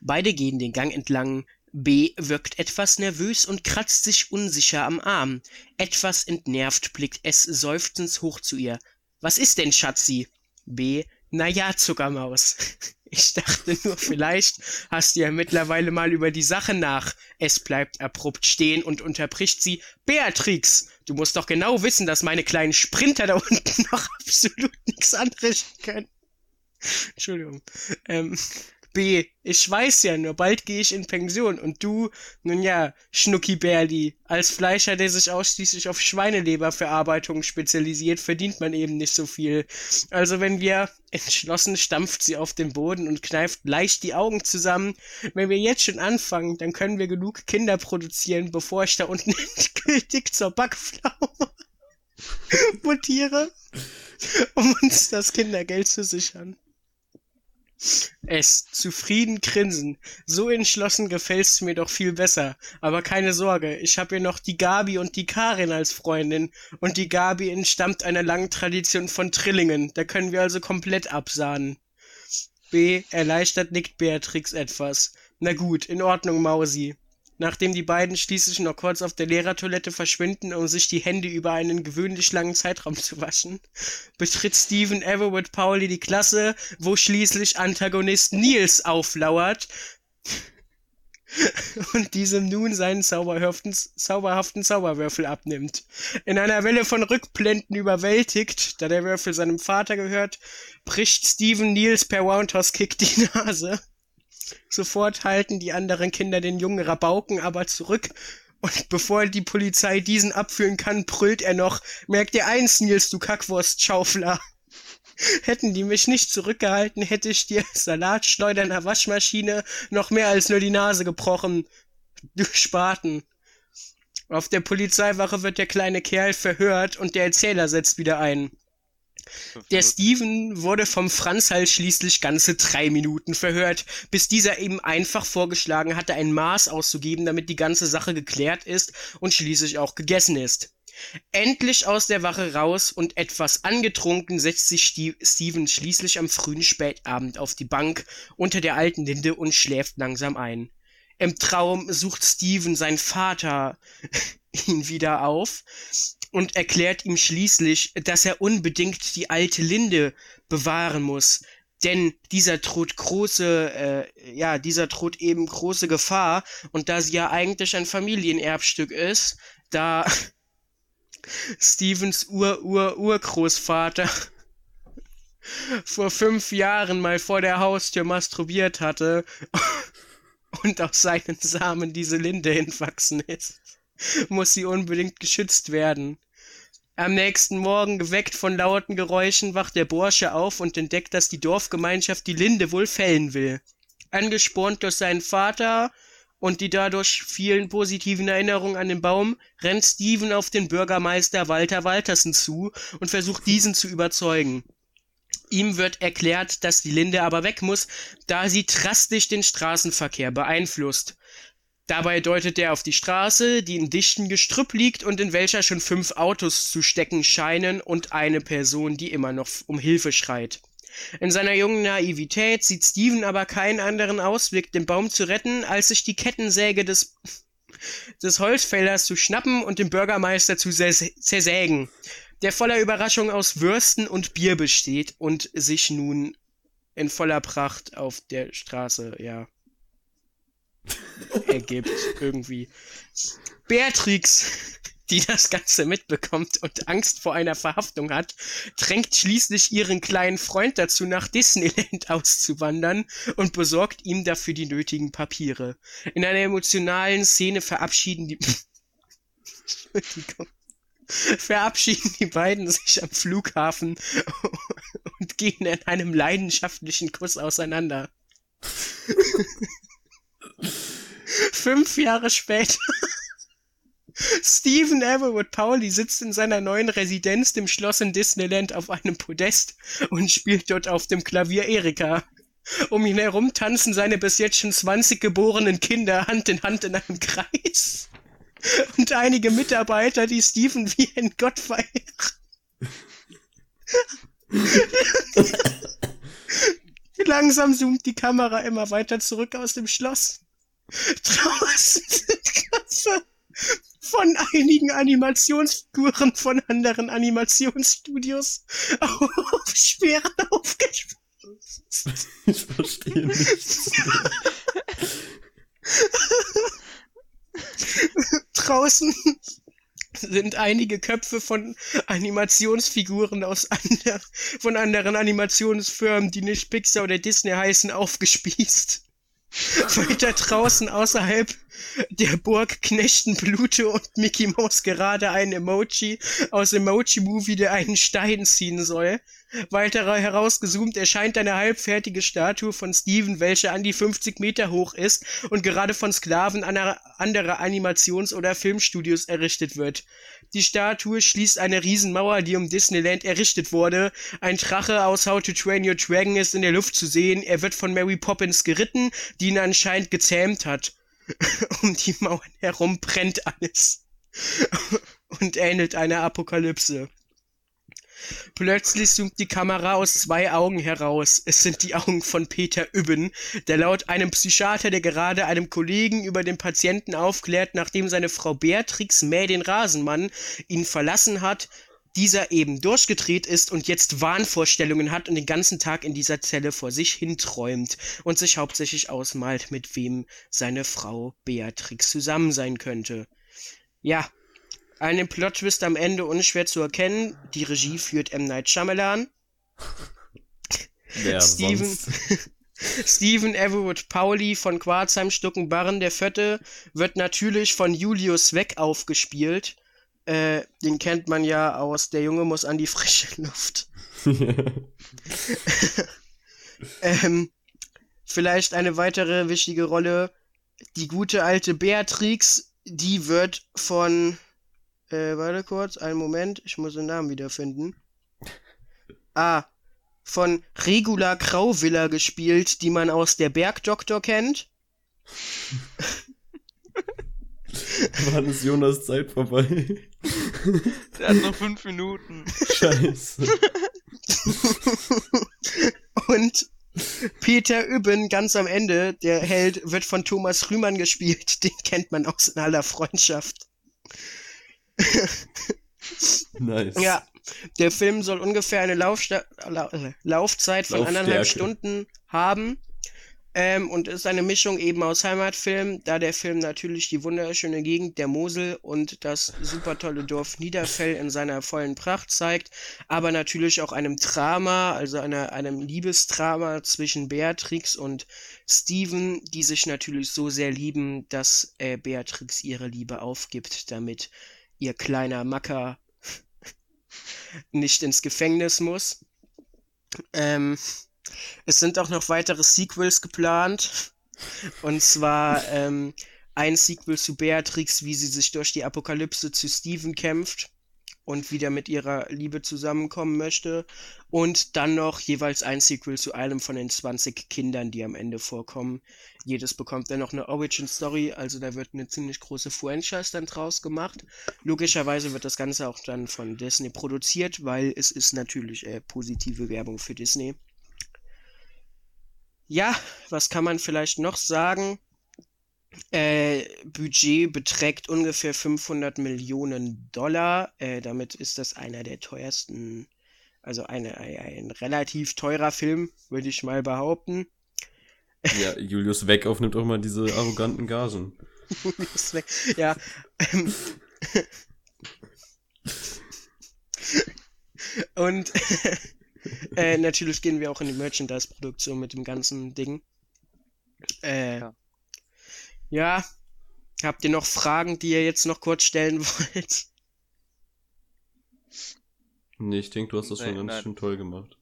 Beide gehen den Gang entlang. B wirkt etwas nervös und kratzt sich unsicher am Arm. Etwas entnervt blickt S seufzend hoch zu ihr. Was ist denn, Schatzi? B. Na ja, Zuckermaus. *laughs* Ich dachte nur, vielleicht hast du ja mittlerweile mal über die Sache nach. Es bleibt abrupt stehen und unterbricht sie. Beatrix, du musst doch genau wissen, dass meine kleinen Sprinter da unten *laughs* noch absolut nichts anrichten können. Entschuldigung. Ähm, B, ich weiß ja nur, bald gehe ich in Pension und du, nun ja, Schnucki Bärli, als Fleischer, der sich ausschließlich auf Schweineleberverarbeitung spezialisiert, verdient man eben nicht so viel. Also wenn wir, entschlossen stampft sie auf den Boden und kneift leicht die Augen zusammen, wenn wir jetzt schon anfangen, dann können wir genug Kinder produzieren, bevor ich da unten *laughs* endgültig zur Backpflaume *laughs* mutiere, um uns das Kindergeld zu sichern. Es, zufrieden grinsen. So entschlossen gefällst du mir doch viel besser. Aber keine Sorge, ich hab hier noch die Gabi und die Karin als Freundin. Und die Gabi entstammt einer langen Tradition von Trillingen. Da können wir also komplett absahnen. B. Erleichtert nickt Beatrix etwas. Na gut, in Ordnung, Mausi nachdem die beiden schließlich noch kurz auf der Lehrertoilette verschwinden, um sich die Hände über einen gewöhnlich langen Zeitraum zu waschen, betritt Stephen Everwood Pauli die Klasse, wo schließlich Antagonist Niels auflauert *laughs* und diesem nun seinen zauberhaften, zauberhaften Zauberwürfel abnimmt. In einer Welle von Rückblenden überwältigt, da der Würfel seinem Vater gehört, bricht Stephen Niels per Roundhouse Kick die Nase. Sofort halten die anderen Kinder den jungen Rabauken aber zurück, und bevor die Polizei diesen abführen kann, brüllt er noch, merk dir eins, Nils, du Kackwurstschaufler. *laughs* Hätten die mich nicht zurückgehalten, hätte ich dir Salatschleuder in der Waschmaschine noch mehr als nur die Nase gebrochen. Du Spaten. Auf der Polizeiwache wird der kleine Kerl verhört und der Erzähler setzt wieder ein. Der Steven wurde vom Franz halt schließlich ganze drei Minuten verhört, bis dieser ihm einfach vorgeschlagen hatte, ein Maß auszugeben, damit die ganze Sache geklärt ist und schließlich auch gegessen ist. Endlich aus der Wache raus und etwas angetrunken setzt sich Steven schließlich am frühen Spätabend auf die Bank unter der alten Linde und schläft langsam ein. Im Traum sucht Steven sein Vater *laughs* ihn wieder auf und erklärt ihm schließlich, dass er unbedingt die alte Linde bewahren muss, denn dieser droht große, äh, ja, dieser droht eben große Gefahr und da sie ja eigentlich ein Familienerbstück ist, da *laughs* Stevens Ur-Ur-Urgroßvater *laughs* vor fünf Jahren mal vor der Haustür masturbiert hatte *laughs* und aus seinen Samen diese Linde entwachsen ist muss sie unbedingt geschützt werden. Am nächsten Morgen, geweckt von lauten Geräuschen, wacht der Bursche auf und entdeckt, dass die Dorfgemeinschaft die Linde wohl fällen will. Angespornt durch seinen Vater und die dadurch vielen positiven Erinnerungen an den Baum, rennt Steven auf den Bürgermeister Walter Waltersen zu und versucht diesen zu überzeugen. Ihm wird erklärt, dass die Linde aber weg muss, da sie drastisch den Straßenverkehr beeinflusst. Dabei deutet er auf die Straße, die in dichtem Gestrüpp liegt und in welcher schon fünf Autos zu stecken scheinen und eine Person, die immer noch um Hilfe schreit. In seiner jungen Naivität sieht Steven aber keinen anderen Ausweg, den Baum zu retten, als sich die Kettensäge des, des Holzfällers zu schnappen und den Bürgermeister zu zersägen, der voller Überraschung aus Würsten und Bier besteht und sich nun in voller Pracht auf der Straße, ja, *laughs* ergibt irgendwie. Beatrix, die das Ganze mitbekommt und Angst vor einer Verhaftung hat, drängt schließlich ihren kleinen Freund dazu, nach Disneyland *laughs* auszuwandern und besorgt ihm dafür die nötigen Papiere. In einer emotionalen Szene verabschieden die. *laughs* Verabschieden die beiden sich am Flughafen und gehen in einem leidenschaftlichen Kuss auseinander. Fünf Jahre später. Stephen Everwood Pauli sitzt in seiner neuen Residenz, dem Schloss in Disneyland, auf einem Podest und spielt dort auf dem Klavier Erika. Um ihn herum tanzen seine bis jetzt schon 20 geborenen Kinder Hand in Hand in einem Kreis. Und einige Mitarbeiter, die Stephen wie ein Gott verehren. Langsam zoomt die Kamera immer weiter zurück aus dem Schloss. Draußen sind Köpfe von einigen Animationsfiguren von anderen Animationsstudios auf Schweren aufgesprungen. Ich verstehe nichts. Draußen sind einige Köpfe von Animationsfiguren aus ander von anderen Animationsfirmen, die nicht Pixar oder Disney heißen, aufgespießt. *laughs* Weiter draußen außerhalb der Burg knechten Pluto und Mickey Mouse gerade ein Emoji aus Emoji Movie, der einen Stein ziehen soll. Weiter herausgezoomt erscheint eine halbfertige Statue von Steven, welche an die 50 Meter hoch ist und gerade von Sklaven anderer, anderer Animations- oder Filmstudios errichtet wird. Die Statue schließt eine Riesenmauer, die um Disneyland errichtet wurde. Ein Drache aus How to Train Your Dragon ist in der Luft zu sehen. Er wird von Mary Poppins geritten, die ihn anscheinend gezähmt hat. *laughs* um die Mauern herum brennt alles. *laughs* und ähnelt einer Apokalypse. Plötzlich zoomt die Kamera aus zwei Augen heraus. Es sind die Augen von Peter Übben, der laut einem Psychiater, der gerade einem Kollegen über den Patienten aufklärt, nachdem seine Frau Beatrix Mäh den Rasenmann ihn verlassen hat, dieser eben durchgedreht ist und jetzt Wahnvorstellungen hat und den ganzen Tag in dieser Zelle vor sich hinträumt und sich hauptsächlich ausmalt, mit wem seine Frau Beatrix zusammen sein könnte. Ja, einen Plot-Twist am Ende unschwer zu erkennen. Die Regie führt M. Night Shyamalan. Wer Steven? *laughs* Stephen Everwood Pauli von Quarzheim Stuckenbarren der Vierte wird natürlich von Julius Weg aufgespielt. Äh, den kennt man ja aus Der Junge muss an die frische Luft. *laughs* ähm, vielleicht eine weitere wichtige Rolle. Die gute alte Beatrix, die wird von, äh, warte kurz, einen Moment, ich muss den Namen wiederfinden. Ah, von Regula Grauviller gespielt, die man aus der Bergdoktor kennt. *laughs* Wann ist Jonas Zeit vorbei? Der hat noch fünf Minuten. Scheiße. *laughs* Und Peter Übben ganz am Ende, der Held, wird von Thomas Rühmann gespielt. Den kennt man aus in aller Freundschaft. *laughs* Nice. Ja, der Film soll ungefähr eine Laufsta La äh, Laufzeit von Laufstärke. anderthalb Stunden haben. Ähm, und ist eine Mischung eben aus Heimatfilm, da der Film natürlich die wunderschöne Gegend der Mosel und das super tolle Dorf Niederfell in seiner vollen Pracht zeigt, aber natürlich auch einem Drama, also einer, einem Liebesdrama zwischen Beatrix und Steven, die sich natürlich so sehr lieben, dass äh, Beatrix ihre Liebe aufgibt, damit ihr kleiner Macker nicht ins Gefängnis muss. Ähm, es sind auch noch weitere Sequels geplant. Und zwar ähm, ein Sequel zu Beatrix, wie sie sich durch die Apokalypse zu Steven kämpft und wieder mit ihrer Liebe zusammenkommen möchte. Und dann noch jeweils ein Sequel zu einem von den 20 Kindern, die am Ende vorkommen. Jedes bekommt dann noch eine Origin Story, also da wird eine ziemlich große Franchise dann draus gemacht. Logischerweise wird das Ganze auch dann von Disney produziert, weil es ist natürlich äh, positive Werbung für Disney. Ja, was kann man vielleicht noch sagen? Äh, Budget beträgt ungefähr 500 Millionen Dollar. Äh, damit ist das einer der teuersten, also eine, ein, ein relativ teurer Film, würde ich mal behaupten. Ja, Julius Weg aufnimmt auch mal diese arroganten Gagen. Ist weg. Ja. *laughs* Und äh, natürlich gehen wir auch in die Merchandise-Produktion mit dem ganzen Ding. Äh, Ja. Ja. Habt ihr noch Fragen, die ihr jetzt noch kurz stellen *laughs* wollt? Nee, ich denke, du hast das schon Nee, ganz nein. schön toll gemacht.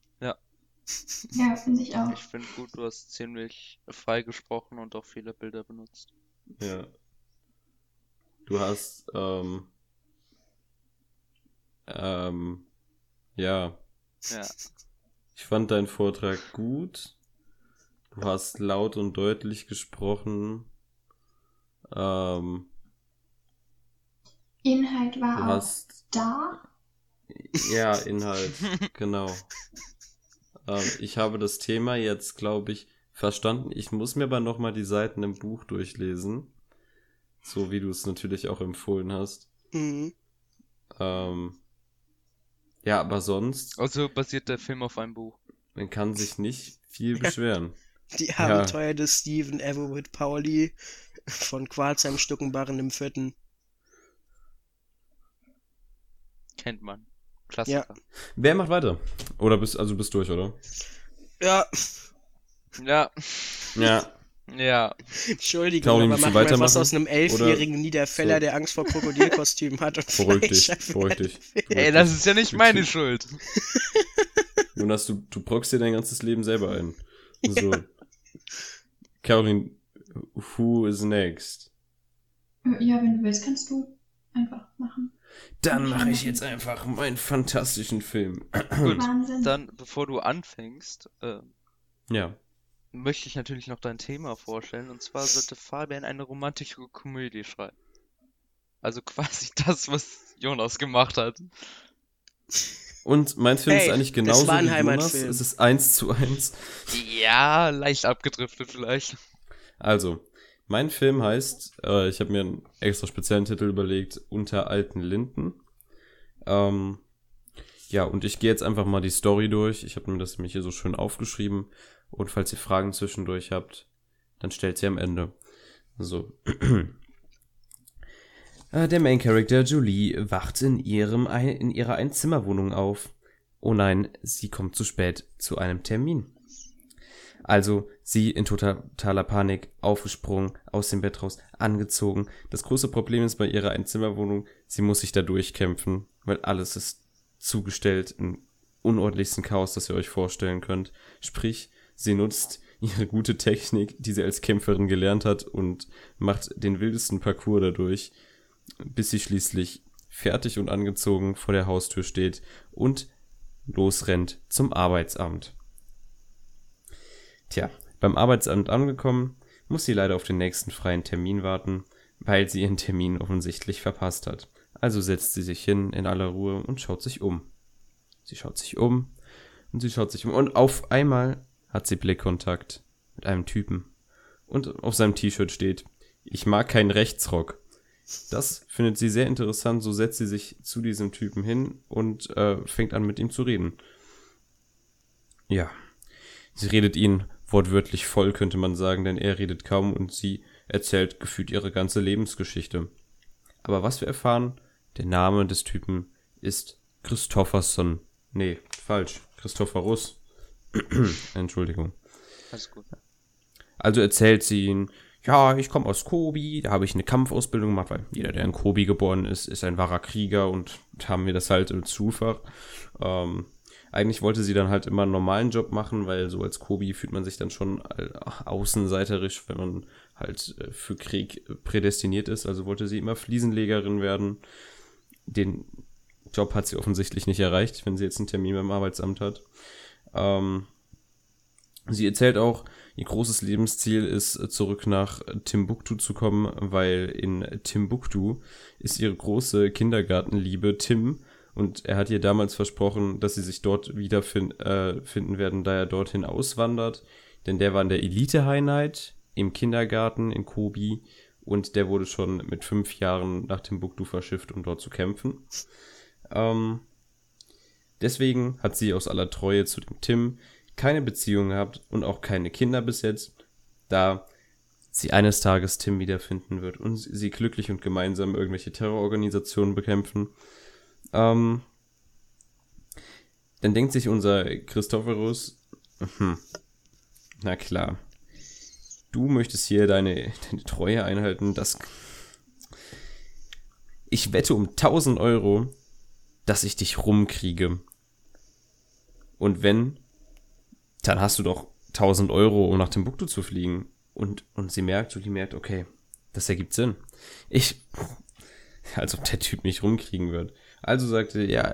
Ja, finde ich auch. Ich finde gut, du hast ziemlich frei gesprochen und auch viele Bilder benutzt. Ja. Du hast, ähm, ähm, ja, Ja. ich fand deinen Vortrag gut. Du hast laut und deutlich gesprochen. Ähm, Inhalt war auch hast, da. ja, Inhalt, *laughs* genau. Ähm, ich habe das Thema jetzt, glaube ich, verstanden. Ich muss mir aber nochmal die Seiten im Buch durchlesen. So wie du es natürlich auch empfohlen hast. Mhm. Ähm, ja, aber sonst, Also basiert der Film auf einem Buch. man kann sich nicht viel *laughs* beschweren. Die Abenteuer des Stephen Everett Pauli von Quarzheim Stuckenbarren im Vierten. Kennt man. Klassiker. Wer macht weiter? Oder bist, also du bist durch, oder? Ja, Ja. Ja. Ja. Entschuldigung, Caroline, aber machen wir was aus einem elfjährigen Niederfeller, so? der Angst vor Krokodilkostümen hat und *laughs* Beruhig dich, beruhig dich. Ey, das ist ja nicht meine Schuld. Jonas, du, du brockst dir dein ganzes Leben selber ein. So. *laughs* Caroline, who is next? Ja, wenn du willst, kannst du einfach machen. Dann mache ich jetzt einfach meinen fantastischen Film. Gut. Wahnsinn. Dann, bevor du anfängst, äh, Ja. möchte ich natürlich noch dein Thema vorstellen. Und zwar sollte Fabian eine romantische Komödie schreiben. Also quasi *laughs* das, was Jonas gemacht hat. Und mein Film Hey, ist eigentlich das genauso war ein wie Jonas. Es ist eins zu eins. Ja, leicht abgedriftet vielleicht. Also, mein Film heißt, äh, ich habe mir einen extra speziellen Titel überlegt, Unter alten Linden. Ähm, ja, und ich gehe jetzt einfach mal die Story durch. Ich habe mir das nämlich hier so schön aufgeschrieben. Und falls ihr Fragen zwischendurch habt, dann stellt sie am Ende. So. *clears throat* Äh, Der Main Character Julie wacht in, ihrem, in ihrer Einzimmerwohnung auf. Oh nein, sie kommt zu spät zu einem Termin. Also sie in totaler Panik aufgesprungen, aus dem Bett raus, angezogen. Das große Problem ist bei ihrer Einzimmerwohnung, sie muss sich da durchkämpfen, weil alles ist zugestellt im unordentlichsten Chaos, das ihr euch vorstellen könnt. Sprich, sie nutzt ihre gute Technik, die sie als Kämpferin gelernt hat und macht den wildesten Parcours dadurch, bis sie schließlich fertig und angezogen vor der Haustür steht und losrennt zum Arbeitsamt. Tja, beim Arbeitsamt angekommen, muss sie leider auf den nächsten freien Termin warten, weil sie ihren Termin offensichtlich verpasst hat. Also setzt sie sich hin in aller Ruhe und schaut sich um. Sie schaut sich um und sie schaut sich um und auf einmal hat sie Blickkontakt mit einem Typen. Und auf seinem T-Shirt steht, ich mag keinen Rechtsrock. Das findet sie sehr interessant, so setzt sie sich zu diesem Typen hin und äh, fängt an mit ihm zu reden. Ja, sie redet ihn wortwörtlich voll, könnte man sagen, denn er redet kaum und sie erzählt gefühlt ihre ganze Lebensgeschichte. Aber was wir erfahren, der Name des Typen ist Christopherson. Nee, falsch. Christophorus. *clears throat* Entschuldigung. Alles gut. Also erzählt sie ihn, ja, ich komme aus Kobi, da habe ich eine Kampfausbildung gemacht, weil jeder, der in Kobi geboren ist, ist ein wahrer Krieger und haben wir das halt im Zufach. Ähm, eigentlich wollte sie dann halt immer einen normalen Job machen, weil so als Kobi fühlt man sich dann schon äh, außenseiterisch, wenn man halt äh, für Krieg prädestiniert ist. Also wollte sie immer Fliesenlegerin werden. Den Job hat sie offensichtlich nicht erreicht, wenn sie jetzt einen Termin beim Arbeitsamt hat. Ähm, sie erzählt auch, ihr großes Lebensziel ist, äh, zurück nach Timbuktu zu kommen, weil in Timbuktu ist ihre große Kindergartenliebe Tim und er hat ihr damals versprochen, dass sie sich dort wiederfinden äh, finden werden, da er dorthin auswandert. Denn der war in der Elite-Einheit im Kindergarten in Kobi und der wurde schon mit fünf Jahren nach Timbuktu verschifft, um dort zu kämpfen. Ähm, deswegen hat sie aus aller Treue zu dem Tim keine Beziehung gehabt und auch keine Kinder bis jetzt. da sie eines Tages Tim wiederfinden wird und sie glücklich und gemeinsam irgendwelche Terrororganisationen bekämpfen. Ähm, dann denkt sich unser Christophorus, hm, na klar, du möchtest hier deine, deine Treue einhalten, das... Ich wette um 1000 Euro, dass ich dich rumkriege. Und wenn, dann hast du doch 1000 Euro, um nach Timbuktu zu fliegen. Und, und sie merkt, Julie merkt, okay, das ergibt Sinn. Ich, *laughs* als ob der Typ mich rumkriegen wird. Also sagte, ja,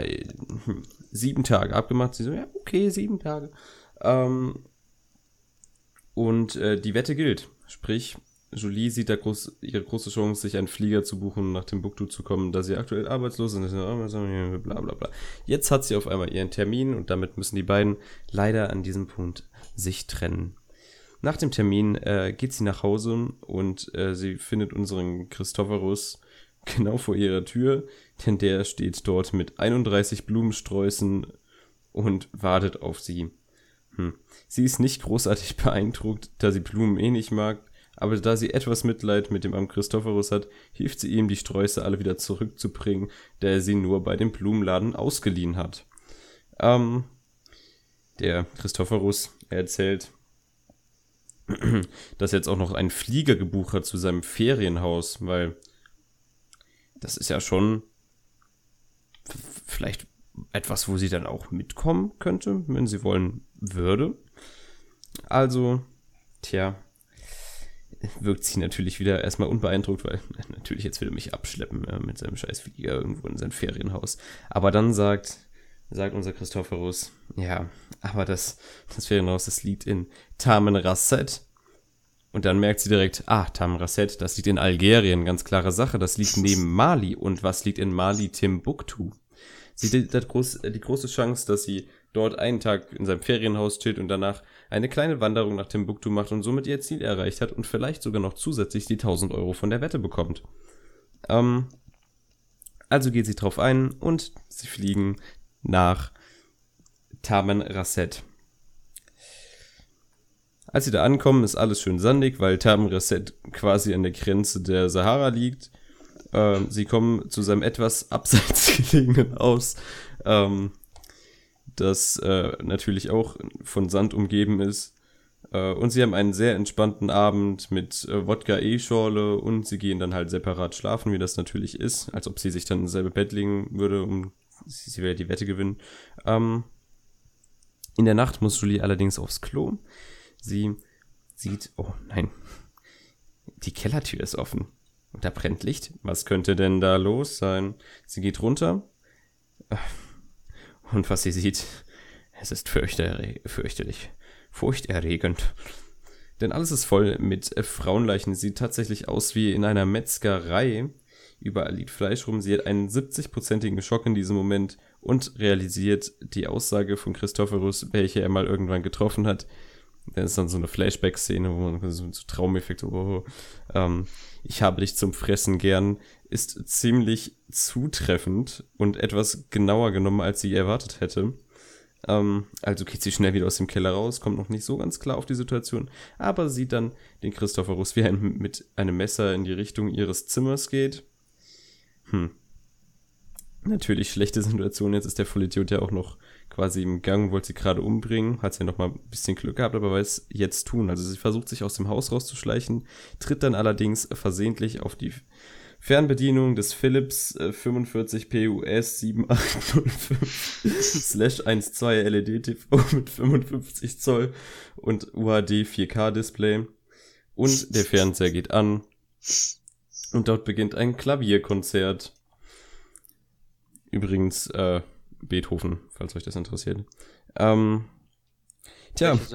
sieben Tage abgemacht. Sie so, ja, okay, sieben Tage. Ähm, und äh, die Wette gilt. Sprich, Julie sieht da groß, ihre große Chance, sich einen Flieger zu buchen und nach Timbuktu zu kommen, da sie aktuell arbeitslos ist. Bla bla bla. Jetzt hat sie auf einmal ihren Termin und damit müssen die beiden leider an diesem Punkt sich trennen. Nach dem Termin äh, geht sie nach Hause und äh, sie findet unseren Christophorus genau vor ihrer Tür, denn der steht dort mit 31 Blumensträußen und wartet auf sie. Hm. Sie ist nicht großartig *laughs* beeindruckt, da sie Blumen eh nicht mag, aber da sie etwas Mitleid mit dem Am Christophorus hat, hilft sie ihm, die Sträuße alle wieder zurückzubringen, der er sie nur bei dem Blumenladen ausgeliehen hat. Ähm, der Christophorus erzählt, *clears throat* dass jetzt auch noch einen Flieger gebucht hat zu seinem Ferienhaus, weil das ist ja schon vielleicht etwas, wo sie dann auch mitkommen könnte, wenn sie wollen würde. Also, tja, wirkt sie natürlich wieder erstmal unbeeindruckt, weil *laughs* natürlich jetzt will er mich abschleppen ja, mit seinem scheiß Flieger irgendwo in sein Ferienhaus. Aber dann sagt, sagt unser Christophorus, ja, aber das, das Ferienhaus, das liegt in Tamanrasset. Und dann merkt sie direkt, ah, Tamanrasset, das liegt in Algerien, ganz klare Sache, das liegt neben Mali. Und was liegt in Mali? Timbuktu. Sie hat groß, die große Chance, dass sie dort einen Tag in seinem Ferienhaus steht und danach eine kleine Wanderung nach Timbuktu macht und somit ihr Ziel erreicht hat und vielleicht sogar noch zusätzlich die 1000 Euro von der Wette bekommt. Ähm, also geht sie drauf ein und sie fliegen nach Taman Rasset. Als sie da ankommen, ist alles schön sandig, weil Taman Rasset quasi an der Grenze der Sahara liegt. Ähm, sie kommen zu seinem etwas *laughs* abseits gelegenen Haus. Ähm, das äh, natürlich auch von Sand umgeben ist. Äh, und sie haben einen sehr entspannten Abend mit äh, Wodka-E-Schorle und sie gehen dann halt separat schlafen, wie das natürlich ist, als ob sie sich dann ins selbe Bett legen würde, um sie, sie will die Wette gewinnen. Ähm, in der Nacht muss Julie allerdings aufs Klo. Sie sieht, oh nein, die Kellertür ist offen. Und da brennt Licht. Was könnte denn da los sein? Sie geht runter und was sie sieht, es ist fürchterlich, furchterregend. Denn alles ist voll mit äh, Frauenleichen. Sie sieht tatsächlich aus wie in einer Metzgerei. Überall liegt Fleisch rum. Sie hat einen 70-prozentigen Schock in diesem Moment und realisiert die Aussage von Christophorus, welche er mal irgendwann getroffen hat. Das ist dann so eine Flashback-Szene, wo man so, so Traumeffekte, oh, ähm, ich habe dich zum Fressen gern, ist ziemlich zutreffend und etwas genauer genommen, als sie erwartet hätte. Ähm, also geht sie schnell wieder aus dem Keller raus, kommt noch nicht so ganz klar auf die Situation, aber sieht dann den Christophorus, wie er mit einem Messer in die Richtung ihres Zimmers geht. Hm. Natürlich schlechte Situation, jetzt ist der Vollidiot ja auch noch quasi im Gang, wollte sie gerade umbringen, hat sie ja noch mal ein bisschen Glück gehabt, aber weiß jetzt tun. Also sie versucht sich aus dem Haus rauszuschleichen, tritt dann allerdings versehentlich auf die Fernbedienung des Philips äh, 45 PUS 7805 12 LED TV mit 55 Zoll und UHD 4K Display. Und der Fernseher geht an. Und dort beginnt ein Klavierkonzert. Übrigens, äh, Beethoven, falls euch das interessiert. Ähm, tja. *laughs*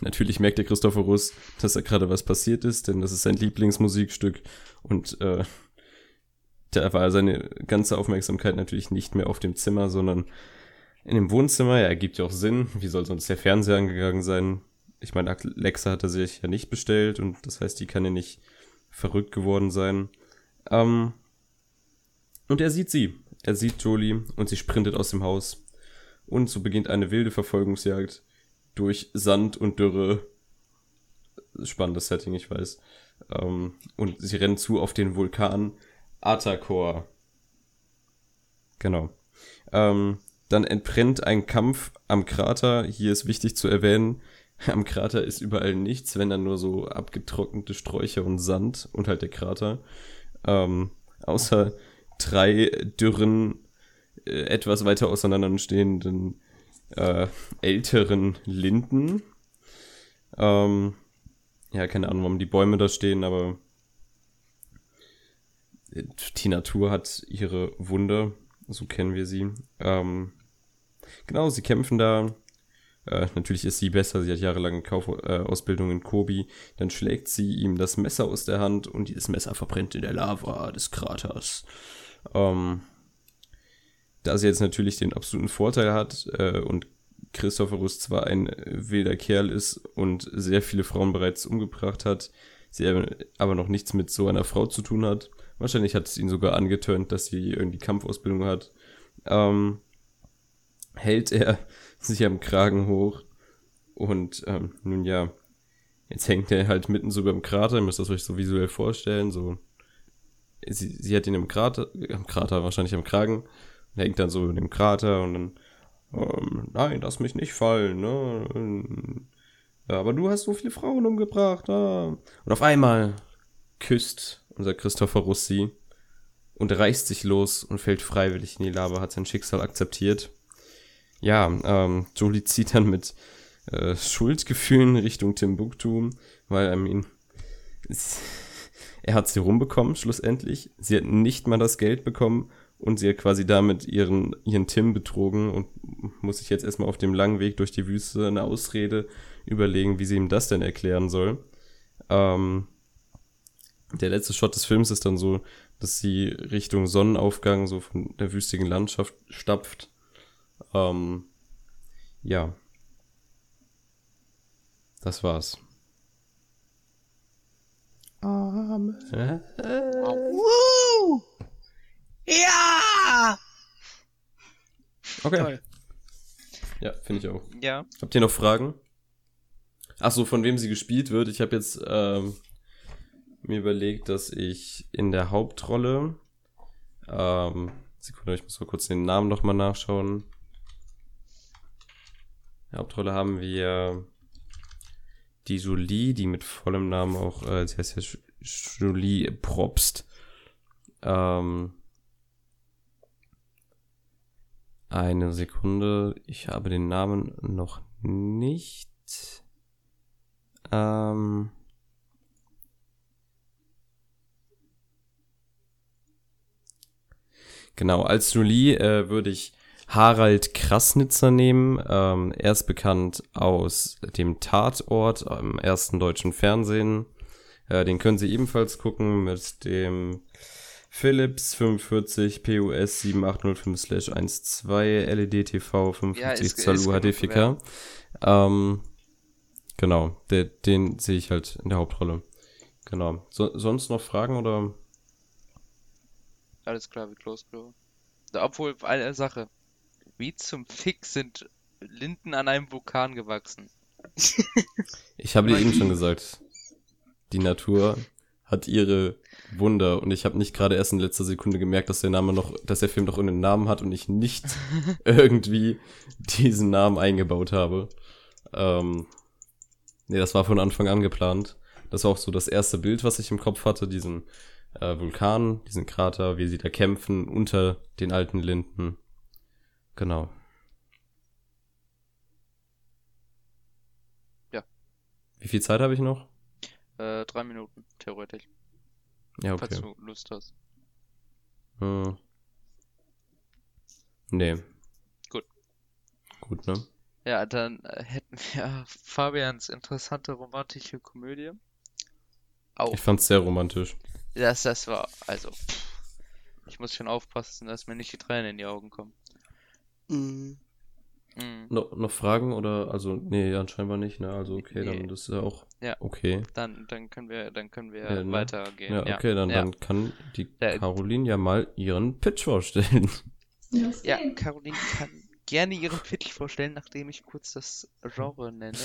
Natürlich merkt der Christophorus, dass da gerade was passiert ist, denn das ist sein Lieblingsmusikstück und äh, da war seine ganze Aufmerksamkeit natürlich nicht mehr auf dem Zimmer, sondern in dem Wohnzimmer. Ja, ergibt ja auch Sinn. Wie soll sonst der Fernseher angegangen sein? Ich meine, Alexa hat er sich ja nicht bestellt und das heißt, die kann ja nicht verrückt geworden sein. Ähm, und er sieht sie. Er sieht Jolie und sie sprintet aus dem Haus. Und so beginnt eine wilde Verfolgungsjagd durch Sand und Dürre. Spannendes Setting, ich weiß. Ähm, und sie rennen zu auf den Vulkan Atakor. Genau. Ähm, dann entbrennt ein Kampf am Krater. Hier ist wichtig zu erwähnen, *laughs* am Krater ist überall nichts, wenn dann nur so abgetrocknete Sträucher und Sand und halt der Krater. Ähm, außer drei dürren, äh, etwas weiter auseinanderstehenden äh, älteren Linden. Ähm, ja, keine Ahnung, warum die Bäume da stehen, aber die Natur hat ihre Wunder, so kennen wir sie. Ähm, genau, sie kämpfen da. Äh, natürlich ist sie besser, sie hat jahrelange Kaufausbildung äh, in Kobi. Dann schlägt sie ihm das Messer aus der Hand und dieses Messer verbrennt in der Lava des Kraters. Ähm, da sie jetzt natürlich den absoluten Vorteil hat äh, und Christophorus zwar ein wilder Kerl ist und sehr viele Frauen bereits umgebracht hat, sie aber noch nichts mit so einer Frau zu tun hat. Wahrscheinlich hat es ihn sogar angetönt, dass sie irgendwie Kampfausbildung hat. Ähm, hält er *laughs* sich am Kragen hoch und ähm, nun ja, jetzt hängt er halt mitten so beim Krater, ihr müsst das euch so visuell vorstellen, so sie, sie hat ihn im Krater, am Krater, wahrscheinlich am Kragen, und hängt dann so in dem Krater und dann ähm, nein, lass mich nicht fallen, ne? Ja, aber du hast so viele Frauen umgebracht, ah. Und auf einmal küsst unser Christopher Russi und reißt sich los und fällt freiwillig in die Lava, hat sein Schicksal akzeptiert. Ja, ähm, Jolie zieht dann mit äh, Schuldgefühlen Richtung Timbuktu, weil er ihn er hat sie rumbekommen, schlussendlich. Sie hat nicht mal das Geld bekommen und sie hat quasi damit ihren, ihren Tim betrogen und muss sich jetzt erstmal auf dem langen Weg durch die Wüste eine Ausrede überlegen, wie sie ihm das denn erklären soll. Ähm, der letzte Shot des Films ist dann so, dass sie Richtung Sonnenaufgang so von der wüstigen Landschaft stapft. Ähm, ja. Das war's. Amen. Woo! Ja! Okay. Toll. Ja, finde ich auch. Ja. Habt ihr noch Fragen? Ach so, von wem sie gespielt wird. Ich habe jetzt ähm, mir überlegt, dass ich in der Hauptrolle ähm, Sekunde, ich muss mal kurz den Namen nochmal nachschauen. In der Hauptrolle haben wir die Jolie, die mit vollem Namen auch, äh, sie heißt ja Jolie Probst. Ähm, eine Sekunde, ich habe den Namen noch nicht. Ähm, genau, als Jolie äh, würde ich Harald Krasnitzer nehmen. Ähm, er ist bekannt aus dem Tatort im ersten deutschen Fernsehen. Äh, den können Sie ebenfalls gucken mit dem Philips 45 PUS 7805/12 LED TV 55 Ja, ist- genug UHD 4K. Ähm, genau, der, den sehe ich halt in der Hauptrolle. Genau. So, sonst noch Fragen oder? Alles klar, wird losgelaufen. Obwohl, eine Sache. Wie zum Fick sind Linden an einem Vulkan gewachsen? *laughs* Ich habe dir eben schon gesagt, die Natur hat ihre Wunder und ich habe nicht gerade erst in letzter Sekunde gemerkt, dass der Name noch, dass der Film noch einen Namen hat und ich nicht *laughs* irgendwie diesen Namen eingebaut habe. Ähm, nee, das war von Anfang an geplant. Das war auch so das erste Bild, was ich im Kopf hatte, diesen äh, Vulkan, diesen Krater, wie sie da kämpfen unter den alten Linden. Genau. Ja. Wie viel Zeit habe ich noch? Äh, drei Minuten, theoretisch. Ja, Falls okay. du Lust hast. Hm. Nee. Gut. Gut, ne? Ja, dann äh, hätten wir *laughs* Fabians interessante romantische Komödie. Auch. Ich fand's sehr romantisch. Das, das war, also, ich muss schon aufpassen, dass mir nicht die Tränen in die Augen kommen. Mhm. Mm, No, noch Fragen oder, also, nee, anscheinend nicht, ne? Also, okay, Nee. dann das ist ja auch Ja. okay. Dann, dann können wir, dann können wir Ja, ne? weitergehen. Ja, okay, dann, ja. dann kann die Ja. Caroline ja mal ihren Pitch vorstellen. Ja. Caroline kann gerne Ihren Titel vorstellen, nachdem ich kurz das Genre nenne.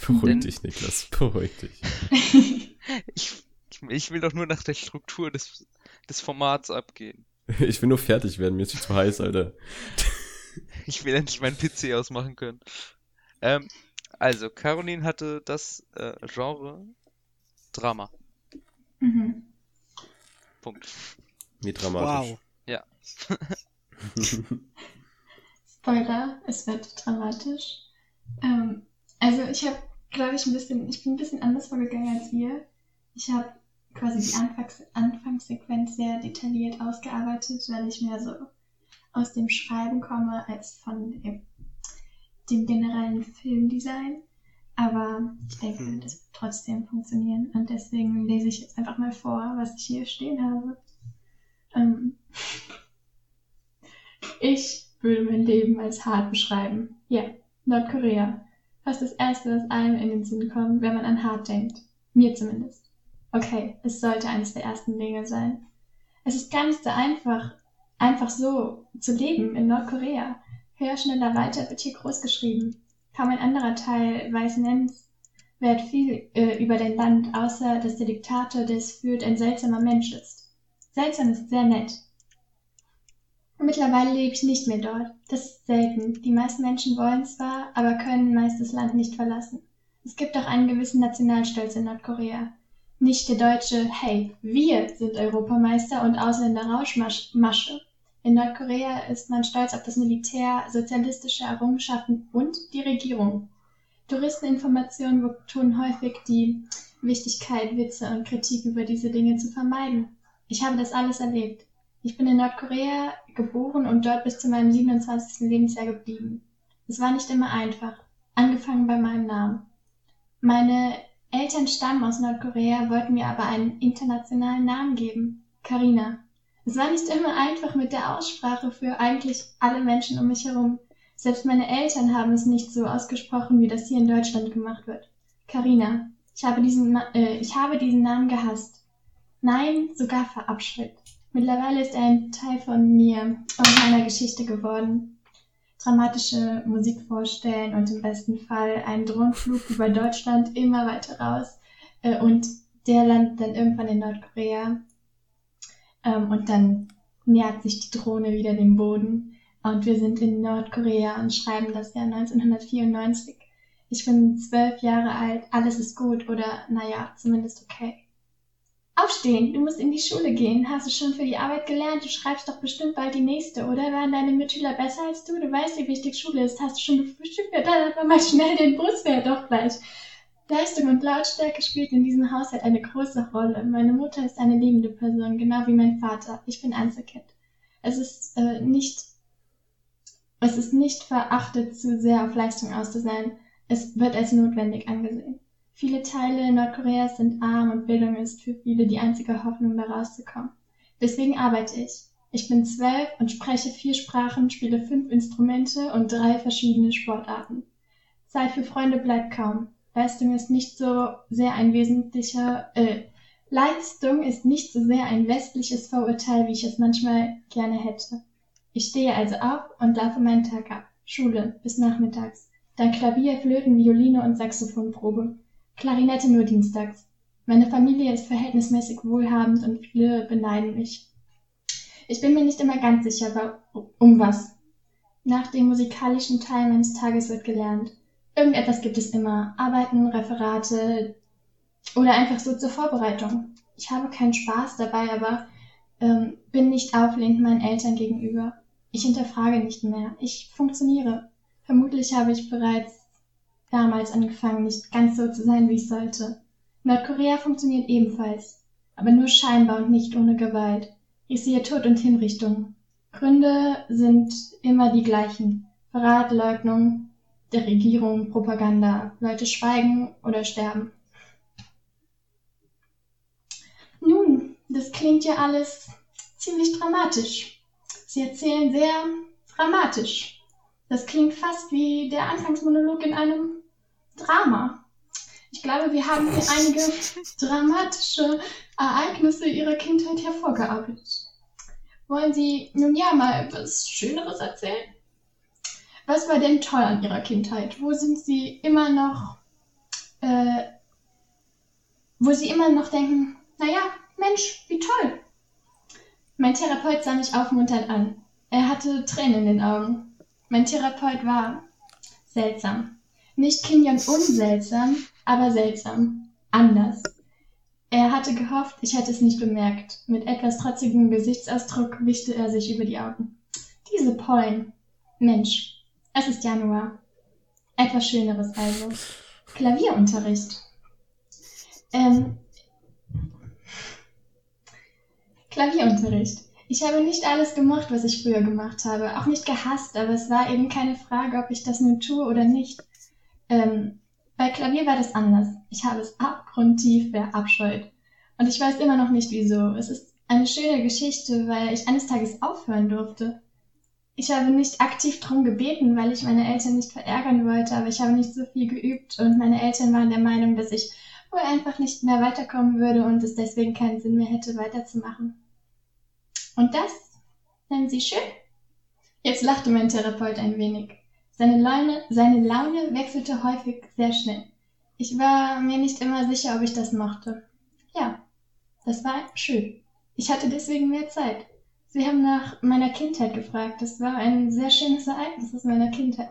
Beruhig Denn- dich, Niklas, beruhig dich. *laughs* Ich, ich, will doch nur nach der Struktur des, des Formats abgehen. Ich will nur fertig werden, mir ist zu heiß, Alter. *laughs* Ich will endlich meinen PC ausmachen können. Ähm, also, Caroline hatte das äh, Genre Drama. Mhm. Punkt. Wie dramatisch. Wow. Ja. *laughs* Spoiler, es wird dramatisch. Ähm, also ich habe, glaube ich, ein bisschen, ich bin ein bisschen anders vorgegangen als ihr. Ich habe quasi die Anfangs Anfangssequenz sehr detailliert ausgearbeitet, weil ich mehr so aus dem Schreiben komme als von dem, dem generellen Filmdesign. Aber ich denke, Mhm. das wird trotzdem funktionieren. Und deswegen lese ich jetzt einfach mal vor, was ich hier stehen habe. Ähm, *laughs* ich würde mein Leben als hart beschreiben. Ja, Nordkorea. Fast das Erste, was einem in den Sinn kommt, wenn man an hart denkt. Mir zumindest. Okay, es sollte eines der ersten Dinge sein. Es ist gar nicht so einfach, einfach so zu leben in Nordkorea. Höher, schneller, weiter wird hier groß geschrieben. Kaum ein anderer Teil weiß nennenswert viel äh, über dein Land, außer dass der Diktator, der es führt, ein seltsamer Mensch ist. Seltsam ist sehr nett. Mittlerweile lebe ich nicht mehr dort. Das ist selten. Die meisten Menschen wollen zwar, aber können meist das Land nicht verlassen. Es gibt auch einen gewissen Nationalstolz in Nordkorea. Nicht der deutsche, hey, wir sind Europameister und Ausländer Rauschmasche. In Nordkorea ist man stolz auf das Militär, sozialistische Errungenschaften und die Regierung. Touristeninformationen betonen häufig die Wichtigkeit, Witze und Kritik über diese Dinge zu vermeiden. Ich habe das alles erlebt. Ich bin in Nordkorea geboren und dort bis zu meinem 27. Lebensjahr geblieben. Es war nicht immer einfach, angefangen bei meinem Namen. Meine Eltern stammen aus Nordkorea, wollten mir aber einen internationalen Namen geben. Karina. Es war nicht immer einfach mit der Aussprache für eigentlich alle Menschen um mich herum. Selbst meine Eltern haben es nicht so ausgesprochen, wie das hier in Deutschland gemacht wird. Karina. Ich habe diesen, äh, ich habe diesen Namen gehasst. Nein, sogar verabscheut. Mittlerweile ist er ein Teil von mir und meiner Geschichte geworden. Dramatische Musik vorstellen und im besten Fall einen Drohnenflug über Deutschland immer weiter raus äh, und der landet dann irgendwann in Nordkorea ähm, und dann nähert sich die Drohne wieder dem Boden und wir sind in Nordkorea und schreiben das Jahr 1994. Ich bin zwölf Jahre alt, alles ist gut oder naja, zumindest okay. Aufstehen, du musst in die Schule gehen. Hast du schon für die Arbeit gelernt? Du schreibst doch bestimmt bald die nächste, oder? Waren deine Mitschüler besser als du? Du weißt, wie wichtig Schule ist. Hast du schon gefrühstückt? Ja, dann aber mal schnell den Bus, wäre doch gleich. Leistung und Lautstärke spielt in diesem Haushalt eine große Rolle. Meine Mutter ist eine liebende Person, genau wie mein Vater. Ich bin Einzelkind. Es ist äh, nicht, es ist nicht verachtet, zu sehr auf Leistung aus sein. Es wird als notwendig angesehen. Viele Teile Nordkoreas sind arm und Bildung ist für viele die einzige Hoffnung, da rauszukommen. Deswegen arbeite ich. Ich bin zwölf und spreche vier Sprachen, spiele fünf Instrumente und drei verschiedene Sportarten. Zeit für Freunde bleibt kaum. Leistung ist nicht so sehr ein wesentlicher, äh, Leistung ist nicht so sehr ein westliches Vorurteil, wie ich es manchmal gerne hätte. Ich stehe also auf und laufe meinen Tag ab. Schule bis nachmittags. Dann Klavier, Flöten, Violine und Saxophonprobe. Klarinette nur dienstags. Meine Familie ist verhältnismäßig wohlhabend und viele beneiden mich. Ich bin mir nicht immer ganz sicher, um was. Nach dem musikalischen Teil meines Tages wird gelernt. Irgendetwas gibt es immer. Arbeiten, Referate oder einfach so zur Vorbereitung. Ich habe keinen Spaß dabei, aber ähm, bin nicht auflehnend meinen Eltern gegenüber. Ich hinterfrage nicht mehr. Ich funktioniere. Vermutlich habe ich bereits damals angefangen, nicht ganz so zu sein, wie ich sollte. Nordkorea funktioniert ebenfalls, aber nur scheinbar und nicht ohne Gewalt. Ich sehe Tod und Hinrichtung. Gründe sind immer die gleichen. Verrat, Leugnung der Regierung, Propaganda. Leute schweigen oder sterben. Nun, das klingt ja alles ziemlich dramatisch. Sie erzählen sehr dramatisch. Das klingt fast wie der Anfangsmonolog in einem Drama. Ich glaube, wir haben hier einige dramatische Ereignisse Ihrer Kindheit hervorgearbeitet. Wollen Sie nun ja mal etwas Schöneres erzählen? Was war denn toll an Ihrer Kindheit? Wo sind Sie immer noch, äh, wo Sie immer noch denken, naja, Mensch, wie toll. Mein Therapeut sah mich aufmunternd an. Er hatte Tränen in den Augen. Mein Therapeut war seltsam. Nicht Kim Jong-un seltsam, aber seltsam. Anders. Er hatte gehofft, ich hätte es nicht bemerkt. Mit etwas trotzigem Gesichtsausdruck wischte er sich über die Augen. Diese Pollen. Mensch, es ist Januar. Etwas Schöneres also. Klavierunterricht. Ähm, Klavierunterricht. Ich habe nicht alles gemocht, was ich früher gemacht habe, auch nicht gehasst, aber es war eben keine Frage, ob ich das nun tue oder nicht. Ähm, bei Klavier war das anders. Ich habe es abgrundtief verabscheut. Und ich weiß immer noch nicht wieso. Es ist eine schöne Geschichte, weil ich eines Tages aufhören durfte. Ich habe nicht aktiv darum gebeten, weil ich meine Eltern nicht verärgern wollte, aber ich habe nicht so viel geübt und meine Eltern waren der Meinung, dass ich wohl einfach nicht mehr weiterkommen würde und es deswegen keinen Sinn mehr hätte, weiterzumachen. Und das nennen Sie schön? Jetzt lachte mein Therapeut ein wenig. Seine Laune, seine Laune wechselte häufig sehr schnell. Ich war mir nicht immer sicher, ob ich das mochte. Ja, das war schön. Ich hatte deswegen mehr Zeit. Sie haben nach meiner Kindheit gefragt. Das war ein sehr schönes Ereignis aus meiner Kindheit.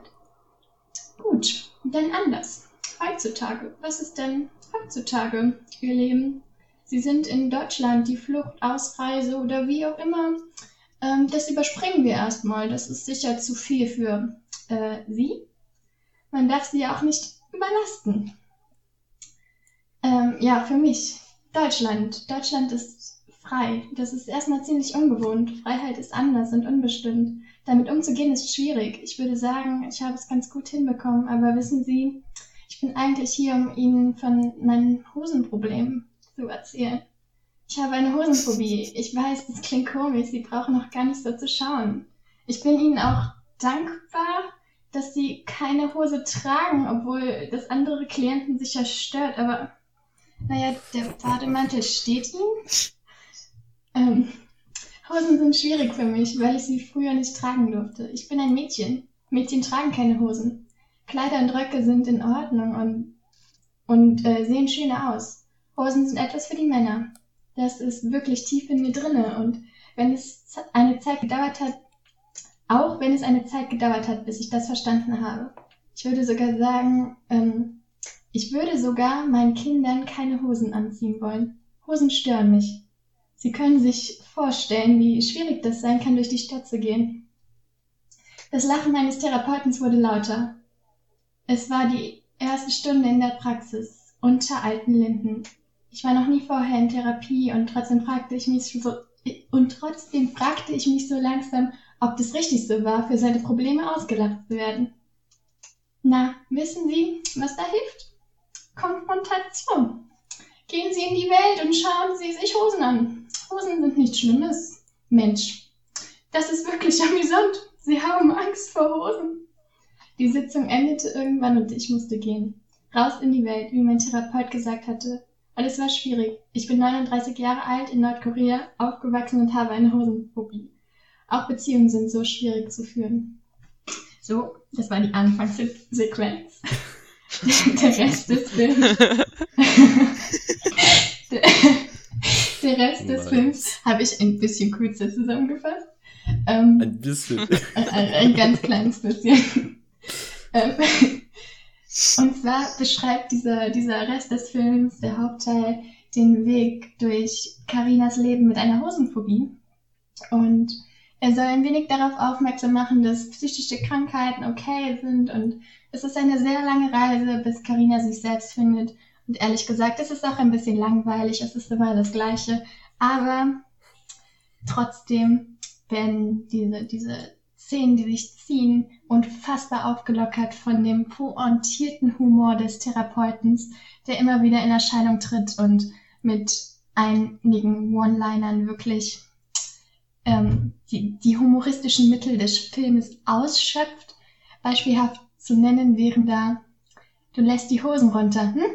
Gut, dann anders. Heutzutage. Was ist denn heutzutage Ihr Leben? Sie sind in Deutschland, die Flucht, Ausreise oder wie auch immer. Ähm, das überspringen wir erstmal. Das ist sicher zu viel für äh, Sie. Man darf sie ja auch nicht überlasten. Ähm, ja, für mich. Deutschland. Deutschland ist frei. Das ist erstmal ziemlich ungewohnt. Freiheit ist anders und unbestimmt. Damit umzugehen ist schwierig. Ich würde sagen, ich habe es ganz gut hinbekommen, aber wissen Sie, ich bin eigentlich hier, um Ihnen von meinen Hosenproblemen zu erzählen. Ich habe eine Hosenphobie. Ich weiß, das klingt komisch, Sie brauchen noch gar nicht so zu schauen. Ich bin Ihnen auch dankbar, dass Sie keine Hose tragen, obwohl das andere Klienten sicher stört, aber naja, der Bademantel steht Ihnen. Ähm, Hosen sind schwierig für mich, weil ich sie früher nicht tragen durfte. Ich bin ein Mädchen. Mädchen tragen keine Hosen. Kleider und Röcke sind in Ordnung und, und äh, sehen schöner aus. Hosen sind etwas für die Männer. Das ist wirklich tief in mir drinne und wenn es eine Zeit gedauert hat, auch wenn es eine Zeit gedauert hat, bis ich das verstanden habe. Ich würde sogar sagen, ähm, ich würde sogar meinen Kindern keine Hosen anziehen wollen. Hosen stören mich. Sie können sich vorstellen, wie schwierig das sein kann, durch die Stadt zu gehen. Das Lachen meines Therapeutens wurde lauter. Es war die erste Stunde in der Praxis unter alten Linden. Ich war noch nie vorher in Therapie und trotzdem fragte ich mich so, und trotzdem fragte ich mich so langsam, ob das richtig so war, für seine Probleme ausgelacht zu werden. Na, wissen Sie, was da hilft? Konfrontation. Gehen Sie in die Welt und schauen Sie sich Hosen an. Hosen sind nichts Schlimmes. Mensch, das ist wirklich *laughs* amüsant. Sie haben Angst vor Hosen. Die Sitzung endete irgendwann und ich musste gehen. Raus in die Welt, wie mein Therapeut gesagt hatte. Alles war schwierig. Ich bin 39 Jahre alt, in Nordkorea, aufgewachsen und habe eine Hosenphobie. Auch Beziehungen sind so schwierig zu führen. So, das war die Anfangssequenz. *laughs* der Rest des Films. *laughs* der, Rest des. Films habe ich ein bisschen kürzer zusammengefasst. Ähm, Ein bisschen. *laughs* ein, ein, ein ganz kleines bisschen. *laughs* ähm, und zwar beschreibt dieser, dieser Rest des Films, der Hauptteil, den Weg durch Karinas Leben mit einer Hosenphobie. Und er soll ein wenig darauf aufmerksam machen, dass psychische Krankheiten okay sind und es ist eine sehr lange Reise, bis Karina sich selbst findet. Und ehrlich gesagt, es ist auch ein bisschen langweilig, es ist immer das Gleiche. Aber trotzdem werden diese, diese Szenen, die sich ziehen, unfassbar aufgelockert von dem pointierten Humor des Therapeutens, der immer wieder in Erscheinung tritt und mit einigen One-Linern wirklich ähm, die, die humoristischen Mittel des Filmes ausschöpft. Beispielhaft zu nennen wären da, du lässt die Hosen runter, hm?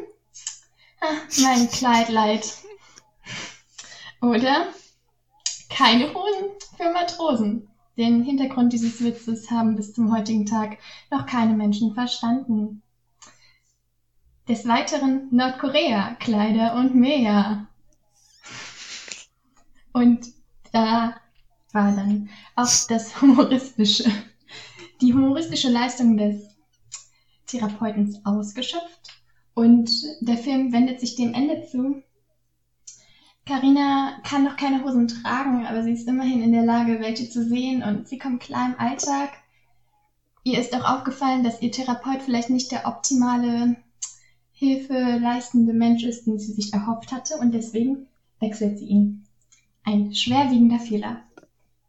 Mein Kleid leid. Oder keine Hosen für Matrosen. Den Hintergrund dieses Witzes haben bis zum heutigen Tag noch keine Menschen verstanden. Des Weiteren Nordkorea, Kleider und mehr. Und da war dann auch das humoristische, die humoristische Leistung des Therapeutens ausgeschöpft und der Film wendet sich dem Ende zu. Carina kann noch keine Hosen tragen, aber sie ist immerhin in der Lage, welche zu sehen und sie kommt klar im Alltag. Ihr ist auch aufgefallen, dass ihr Therapeut vielleicht nicht der optimale Hilfe leistende Mensch ist, den sie sich erhofft hatte und deswegen wechselt sie ihn. Ein schwerwiegender Fehler.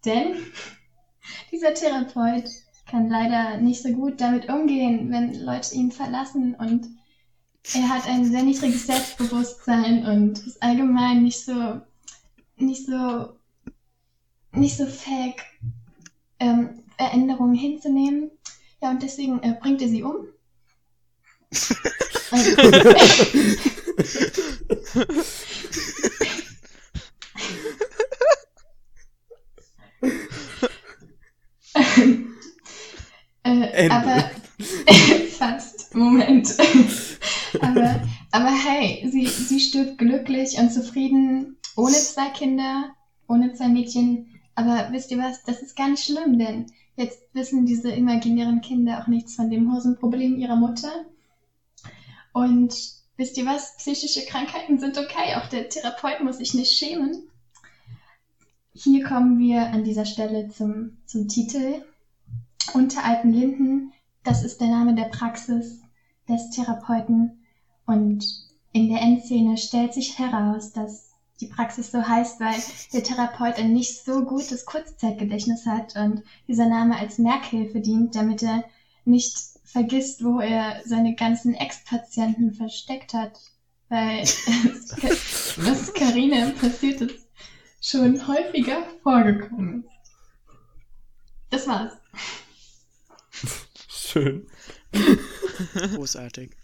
Denn *laughs* dieser Therapeut kann leider nicht so gut damit umgehen, wenn Leute ihn verlassen und er hat ein sehr niedriges Selbstbewusstsein und ist allgemein nicht so, nicht so, nicht so fähig, ähm, Veränderungen hinzunehmen. Ja, und deswegen äh, bringt er sie um. *laughs* äh, aber *laughs* fast. Moment. Aber, aber hey, sie, sie stirbt glücklich und zufrieden, ohne zwei Kinder, ohne zwei Mädchen. Aber wisst ihr was, das ist gar nicht schlimm, denn jetzt wissen diese imaginären Kinder auch nichts von dem Hosenproblem ihrer Mutter. Und wisst ihr was, psychische Krankheiten sind okay, auch der Therapeut muss sich nicht schämen. Hier kommen wir an dieser Stelle zum, zum Titel. Unter alten Linden, das ist der Name der Praxis des Therapeuten. Und in der Endszene stellt sich heraus, dass die Praxis so heißt, weil der Therapeut ein nicht so gutes Kurzzeitgedächtnis hat und dieser Name als Merkhilfe dient, damit er nicht vergisst, wo er seine ganzen Ex-Patienten versteckt hat. Weil *laughs* was Karina passiert ist, schon häufiger vorgekommen ist. Das war's. Schön. Großartig.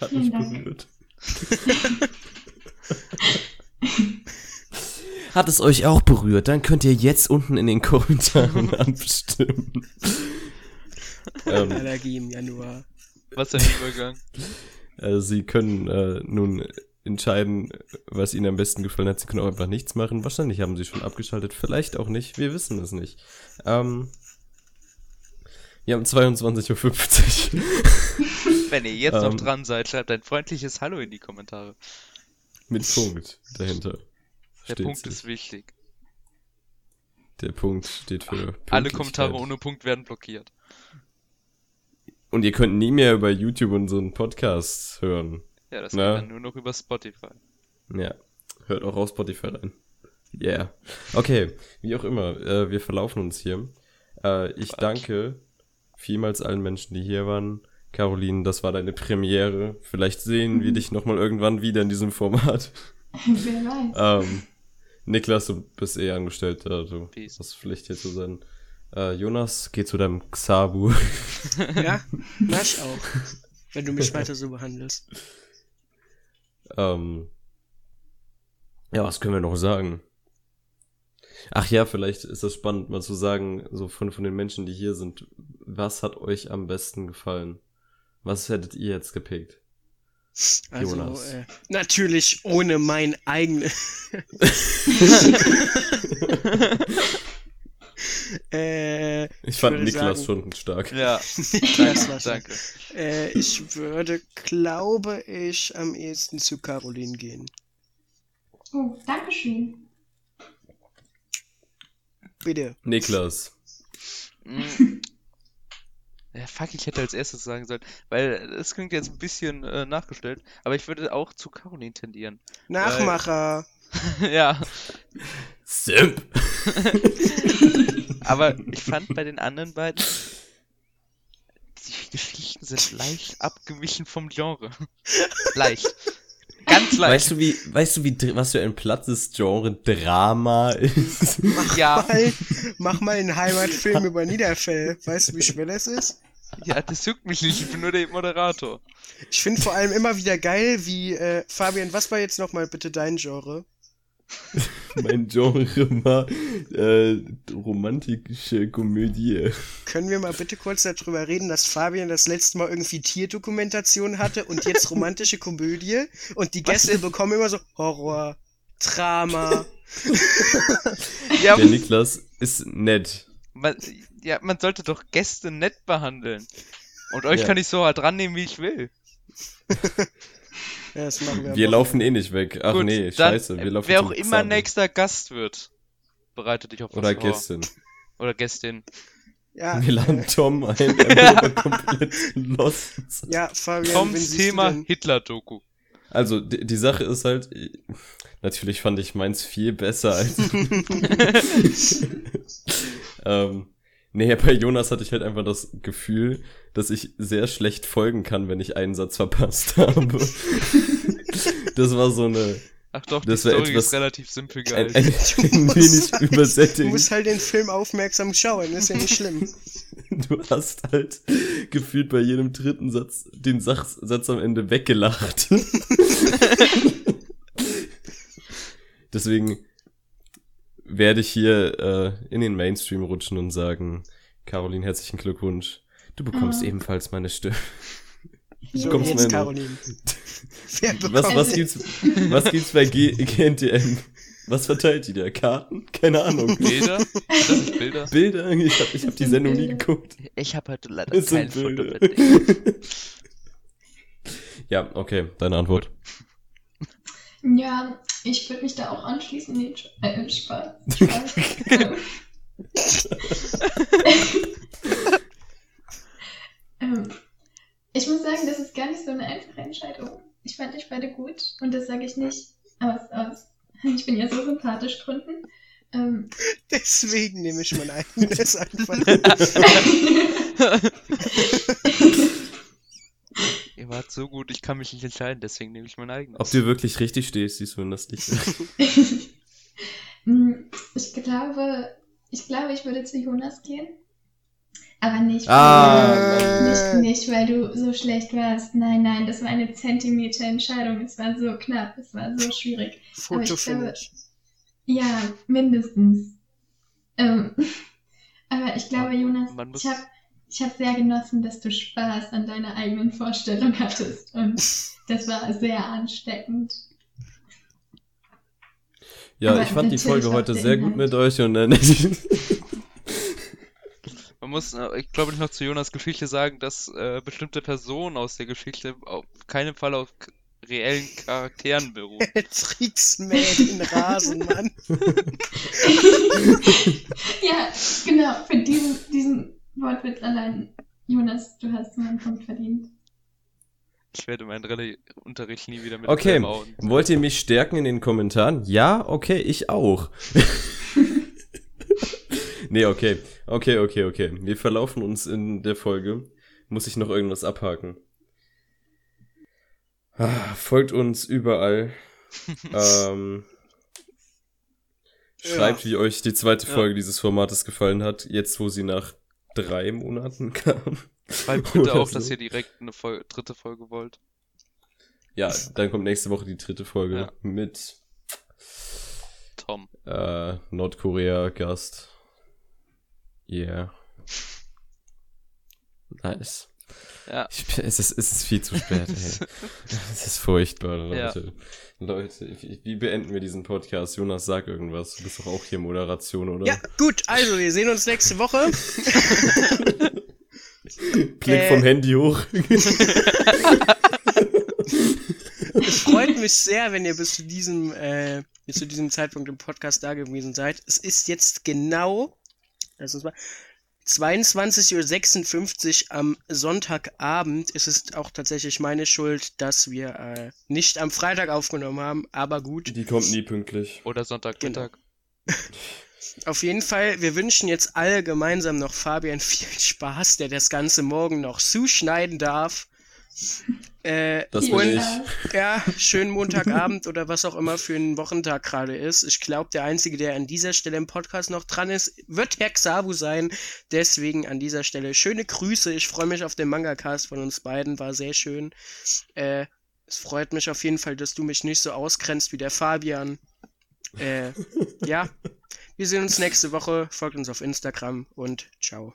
Hat mich Dank. berührt. *laughs* Hat es euch auch berührt? Dann könnt ihr jetzt unten in den Kommentaren *laughs* abstimmen. ähm, Allergie im Januar. Was ein Übergang. äh, sie können äh, nun entscheiden, was ihnen am besten gefallen hat. Sie können auch einfach nichts machen. Wahrscheinlich haben sie schon abgeschaltet, vielleicht auch nicht. Wir wissen es nicht. Ähm, wir haben 22.50 Uhr. *laughs* Wenn ihr jetzt noch Ähm. dran seid, schreibt ein freundliches Hallo in die Kommentare. mit Punkt dahinter. Der steht Punkt sie. ist wichtig. Der Punkt steht für Alle. Kommentare ohne Punkt werden blockiert. Und ihr könnt nie mehr über YouTube unseren Podcast hören. Ja, das Na. geht dann nur noch über Spotify. Ja, hört auch auf Spotify rein. Yeah. Okay, wie auch immer, äh, wir verlaufen uns hier. Äh, ich Quatsch. danke vielmals allen Menschen, die hier waren. Caroline, das war deine Premiere. Vielleicht sehen wir dich nochmal irgendwann wieder in diesem Format. *laughs* Wer weiß. Ähm, Niklas, du bist eh Angestellter, du Peace. hast Pflicht hier zu sein. Äh, Jonas, geh zu deinem Xabu. *laughs* Ja, mach ich auch. Wenn du mich *laughs* weiter so behandelst. Ähm, ja, was können wir noch sagen? Ach ja, vielleicht ist das spannend, mal zu sagen, so von, von den Menschen, die hier sind, was hat euch am besten gefallen? Was hättet ihr jetzt gepickt? Also, Jonas. äh, natürlich ohne mein eigenes. *laughs* äh, Ich fand würde Niklas sagen- schon stark. Ja, *laughs* Niklas war danke. Äh, ich würde, glaube ich, am ehesten zu Caroline gehen. Oh, Dankeschön. Bitte. Niklas. Ja, fuck, ich hätte als erstes sagen sollen, weil es klingt jetzt ein bisschen äh, nachgestellt, aber ich würde auch zu Caroline tendieren. Nachmacher. *laughs* ja, Simp! *laughs* aber ich fand bei den anderen beiden, die Geschichten sind leicht abgewichen vom Genre. *laughs* leicht. Ganz leicht. Weißt du, wie, weißt du, wie, was für ein plattes Genre Drama ist? ja, Mal, mach mal einen Heimatfilm über Niederfell. Weißt du, wie schwer das ist? ja, das juckt mich nicht, ich bin nur der Moderator. Ich finde vor allem immer wieder geil, wie, äh, Fabian, was war jetzt nochmal bitte dein Genre? *laughs* mein Genre mal äh, romantische Komödie. Können wir mal bitte kurz darüber reden, dass Fabian das letzte Mal irgendwie Tierdokumentation hatte und jetzt romantische Komödie und die Gäste bekommen immer so Horror, Drama. Ja, Der Niklas ist nett. man, ja, man sollte doch Gäste nett behandeln. Und euch Ja. kann ich so halt rannehmen, wie ich will. *laughs* Ja, das machen wir. Wir laufen eh nicht weg. Ach Gut, nee, dann, scheiße. Wir äh, laufen wer auch immer nächster Gast wird, bereite dich auf was Oder vor. Gästin. Oder Gästin. Ja, Wir laden äh, Tom ein, der *laughs* wird komplett lost. ja, Fabian, Toms Thema? Hitler-Doku. Also, die, die Sache ist halt, natürlich fand ich meins viel besser als. *laughs* *laughs* ähm, nee, bei Jonas hatte ich halt einfach das Gefühl, dass ich sehr schlecht folgen kann, wenn ich einen Satz verpasst *laughs* habe. das war so eine, Ach doch, Das die Story etwas- ist relativ simpel ein, gehalten. ein, *laughs* ein musst wenig halt- übersättigt. Du musst halt den Film aufmerksam schauen, ist ja nicht schlimm. *laughs* Du hast halt gefühlt bei jedem dritten Satz den Sach Satz am Ende weggelacht. Deswegen werde ich hier äh, in den Mainstream rutschen und sagen, Caroline, herzlichen Glückwunsch. Du bekommst Ah. ebenfalls meine Stimme. So, Kommst jetzt du mal- Caroline. *laughs* Was, was gibt's, was gibt's bei G GNTM? Was verteilt die da? Karten? Keine Ahnung. Bilder? Das sind Bilder. Bilder? Ich hab, ich hab die Sendung nie geguckt. Ich habe heute leider Es kein sind Foto Bilder. mit dir. *laughs* Ja, okay, deine Antwort. Ja, ich würde mich da auch anschließen. Nee, äh, Spaß. Spaß. *laughs* Ähm. ich muss sagen, das ist gar nicht so eine einfache Entscheidung. Ich fand euch beide gut und das sage ich nicht aus, aus, *laughs* ich bin ja so sympathisch Gründen. Ähm, *laughs* Deswegen nehme ich mein *laughs* eigenes einfach. Ihr wart so gut, ich kann mich nicht entscheiden, deswegen nehme ich mein eigenes. Ob du wirklich richtig stehst, siehst du in das Licht. Mm, ich glaube, ich glaube, ich würde zu Jonas gehen. Aber nicht, Ah, weil, nicht, nicht, weil du so schlecht warst. Nein, nein, das war eine Zentimeter-Entscheidung. Es war so knapp, es war so schwierig. Aber ich Fotofinish. Ja, mindestens. Ähm, *laughs* aber ich glaube, Jonas, ich habe ich hab sehr genossen, dass du Spaß an deiner eigenen Vorstellung hattest. Und *laughs* das war sehr ansteckend. Ja, Aber ich fand die Folge heute sehr gut mit euch und dann. *laughs* Man muss, äh, ich glaube, noch zu Jonas Geschichte sagen, dass äh, bestimmte Personen aus der Geschichte auf keinen Fall auf reellen Charakteren beruhen. *laughs* Den Rasen, Mann. *laughs* Ja, genau, für diesen, diesen Wortwitz allein. Jonas, du hast meinen Punkt verdient. Ich werde meinen Rallye-Unterricht nie wieder mit Okay, wollt ihr mich stärken in den Kommentaren? Ja, okay, ich auch. *laughs* nee, okay. Okay, okay, okay. Wir verlaufen uns in der Folge. Muss ich noch irgendwas abhaken? Ah, folgt uns überall. *laughs* ähm, schreibt, wie euch die zweite Ja. Folge dieses Formates gefallen hat, jetzt wo sie nach drei Monaten *laughs* kam. Schreibt bitte Oder auch, so. dass ihr direkt eine Fol dritte Folge wollt. Ja, dann kommt nächste Woche die dritte Folge Ja. mit Tom. äh, Nordkorea-Gast. Yeah. Nice. Ja. Ich, es, ist, es ist viel zu spät, ey. *laughs* Es ist furchtbar, Ja. Leute. Leute, wie, wie beenden wir diesen Podcast? Jonas, sag irgendwas. Du bist doch auch hier Moderation, oder? Ja, gut, also wir sehen uns nächste Woche. *laughs* Blick Äh. vom Handy hoch. *laughs* Es freut mich sehr, wenn ihr bis zu diesem, äh, bis zu diesem Zeitpunkt im Podcast da gewesen seid. Es ist jetzt genau, lass uns mal, 22.56 Uhr am Sonntagabend. Es ist auch tatsächlich meine Schuld, dass wir äh, nicht am Freitag aufgenommen haben, aber gut. Die kommt nie pünktlich. Oder Sonntagmittag. *laughs* Auf jeden Fall, wir wünschen jetzt alle gemeinsam noch Fabian *laughs* viel Spaß, der das Ganze morgen noch zuschneiden darf. Äh, Das Viel bin ich. Ja, schönen Montagabend oder was auch immer für ein Wochentag gerade ist. Ich glaube, der Einzige, der an dieser Stelle im Podcast noch dran ist, wird Herr Xavu sein. Deswegen an dieser Stelle schöne Grüße. Ich freue mich auf den Manga-Cast von uns beiden. War sehr schön. Äh, es freut mich auf jeden Fall, dass du mich nicht so ausgrenzt wie der Fabian. Äh, ja, wir sehen uns nächste Woche. Folgt uns auf Instagram und ciao.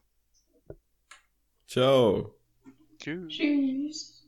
Ciao. Cheers. Cheers.